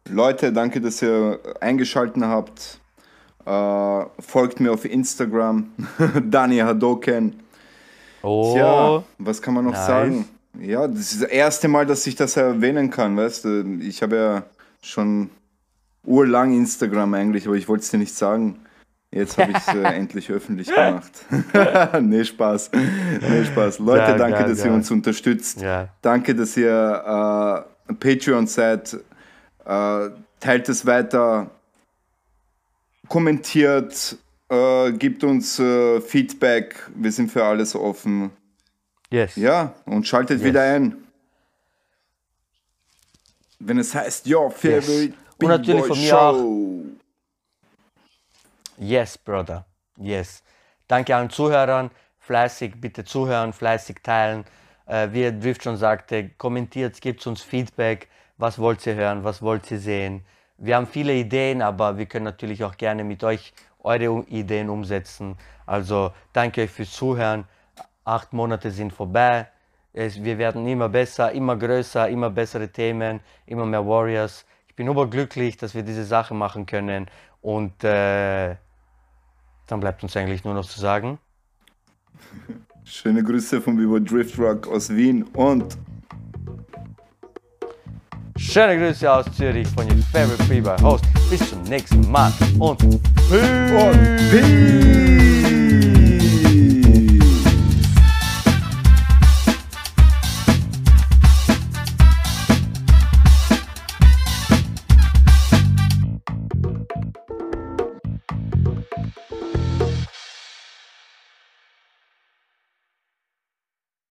Leute, danke, dass ihr eingeschaltet habt. Äh, folgt mir auf Instagram, Dani Hadoken. Oh, Tja, was kann man noch nice. sagen? Ja, das ist das erste Mal, dass ich das erwähnen kann, weißt du? Ich habe ja schon urlang Instagram eigentlich, aber ich wollte es dir nicht sagen. Jetzt habe ich es äh, endlich öffentlich gemacht. nee, Spaß. Nee, Spaß. Leute, Geil, danke, geil, dass ihr geil. uns unterstützt. ja. Danke, dass ihr äh, Patreon seid. Äh, teilt es weiter. Kommentiert. Äh, gibt uns äh, Feedback. Wir sind für alles offen. Yes. Ja, und schaltet wieder ein. Wenn es heißt, your favorite Und natürlich B-Boy von mir Show. Yes, Brother. Yes. Danke allen Zuhörern. Fleißig bitte zuhören, fleißig teilen. Äh, wie Drift schon sagte, kommentiert, gebt uns Feedback. Was wollt ihr hören? Was wollt ihr sehen? Wir haben viele Ideen, aber wir können natürlich auch gerne mit euch eure Ideen umsetzen. Also danke euch fürs Zuhören. Acht Monate sind vorbei. Es, wir werden immer besser, immer größer, immer bessere Themen, immer mehr Warriors. Ich bin überglücklich, dass wir diese Sache machen können. Und äh, dann bleibt uns eigentlich nur noch zu sagen. Schöne Grüße vom Vivo Drift Rock aus Wien und Schöne Grüße aus Zürich von Your Favorite Freeway Host. Bis zum nächsten Mal und Peace. und Peace.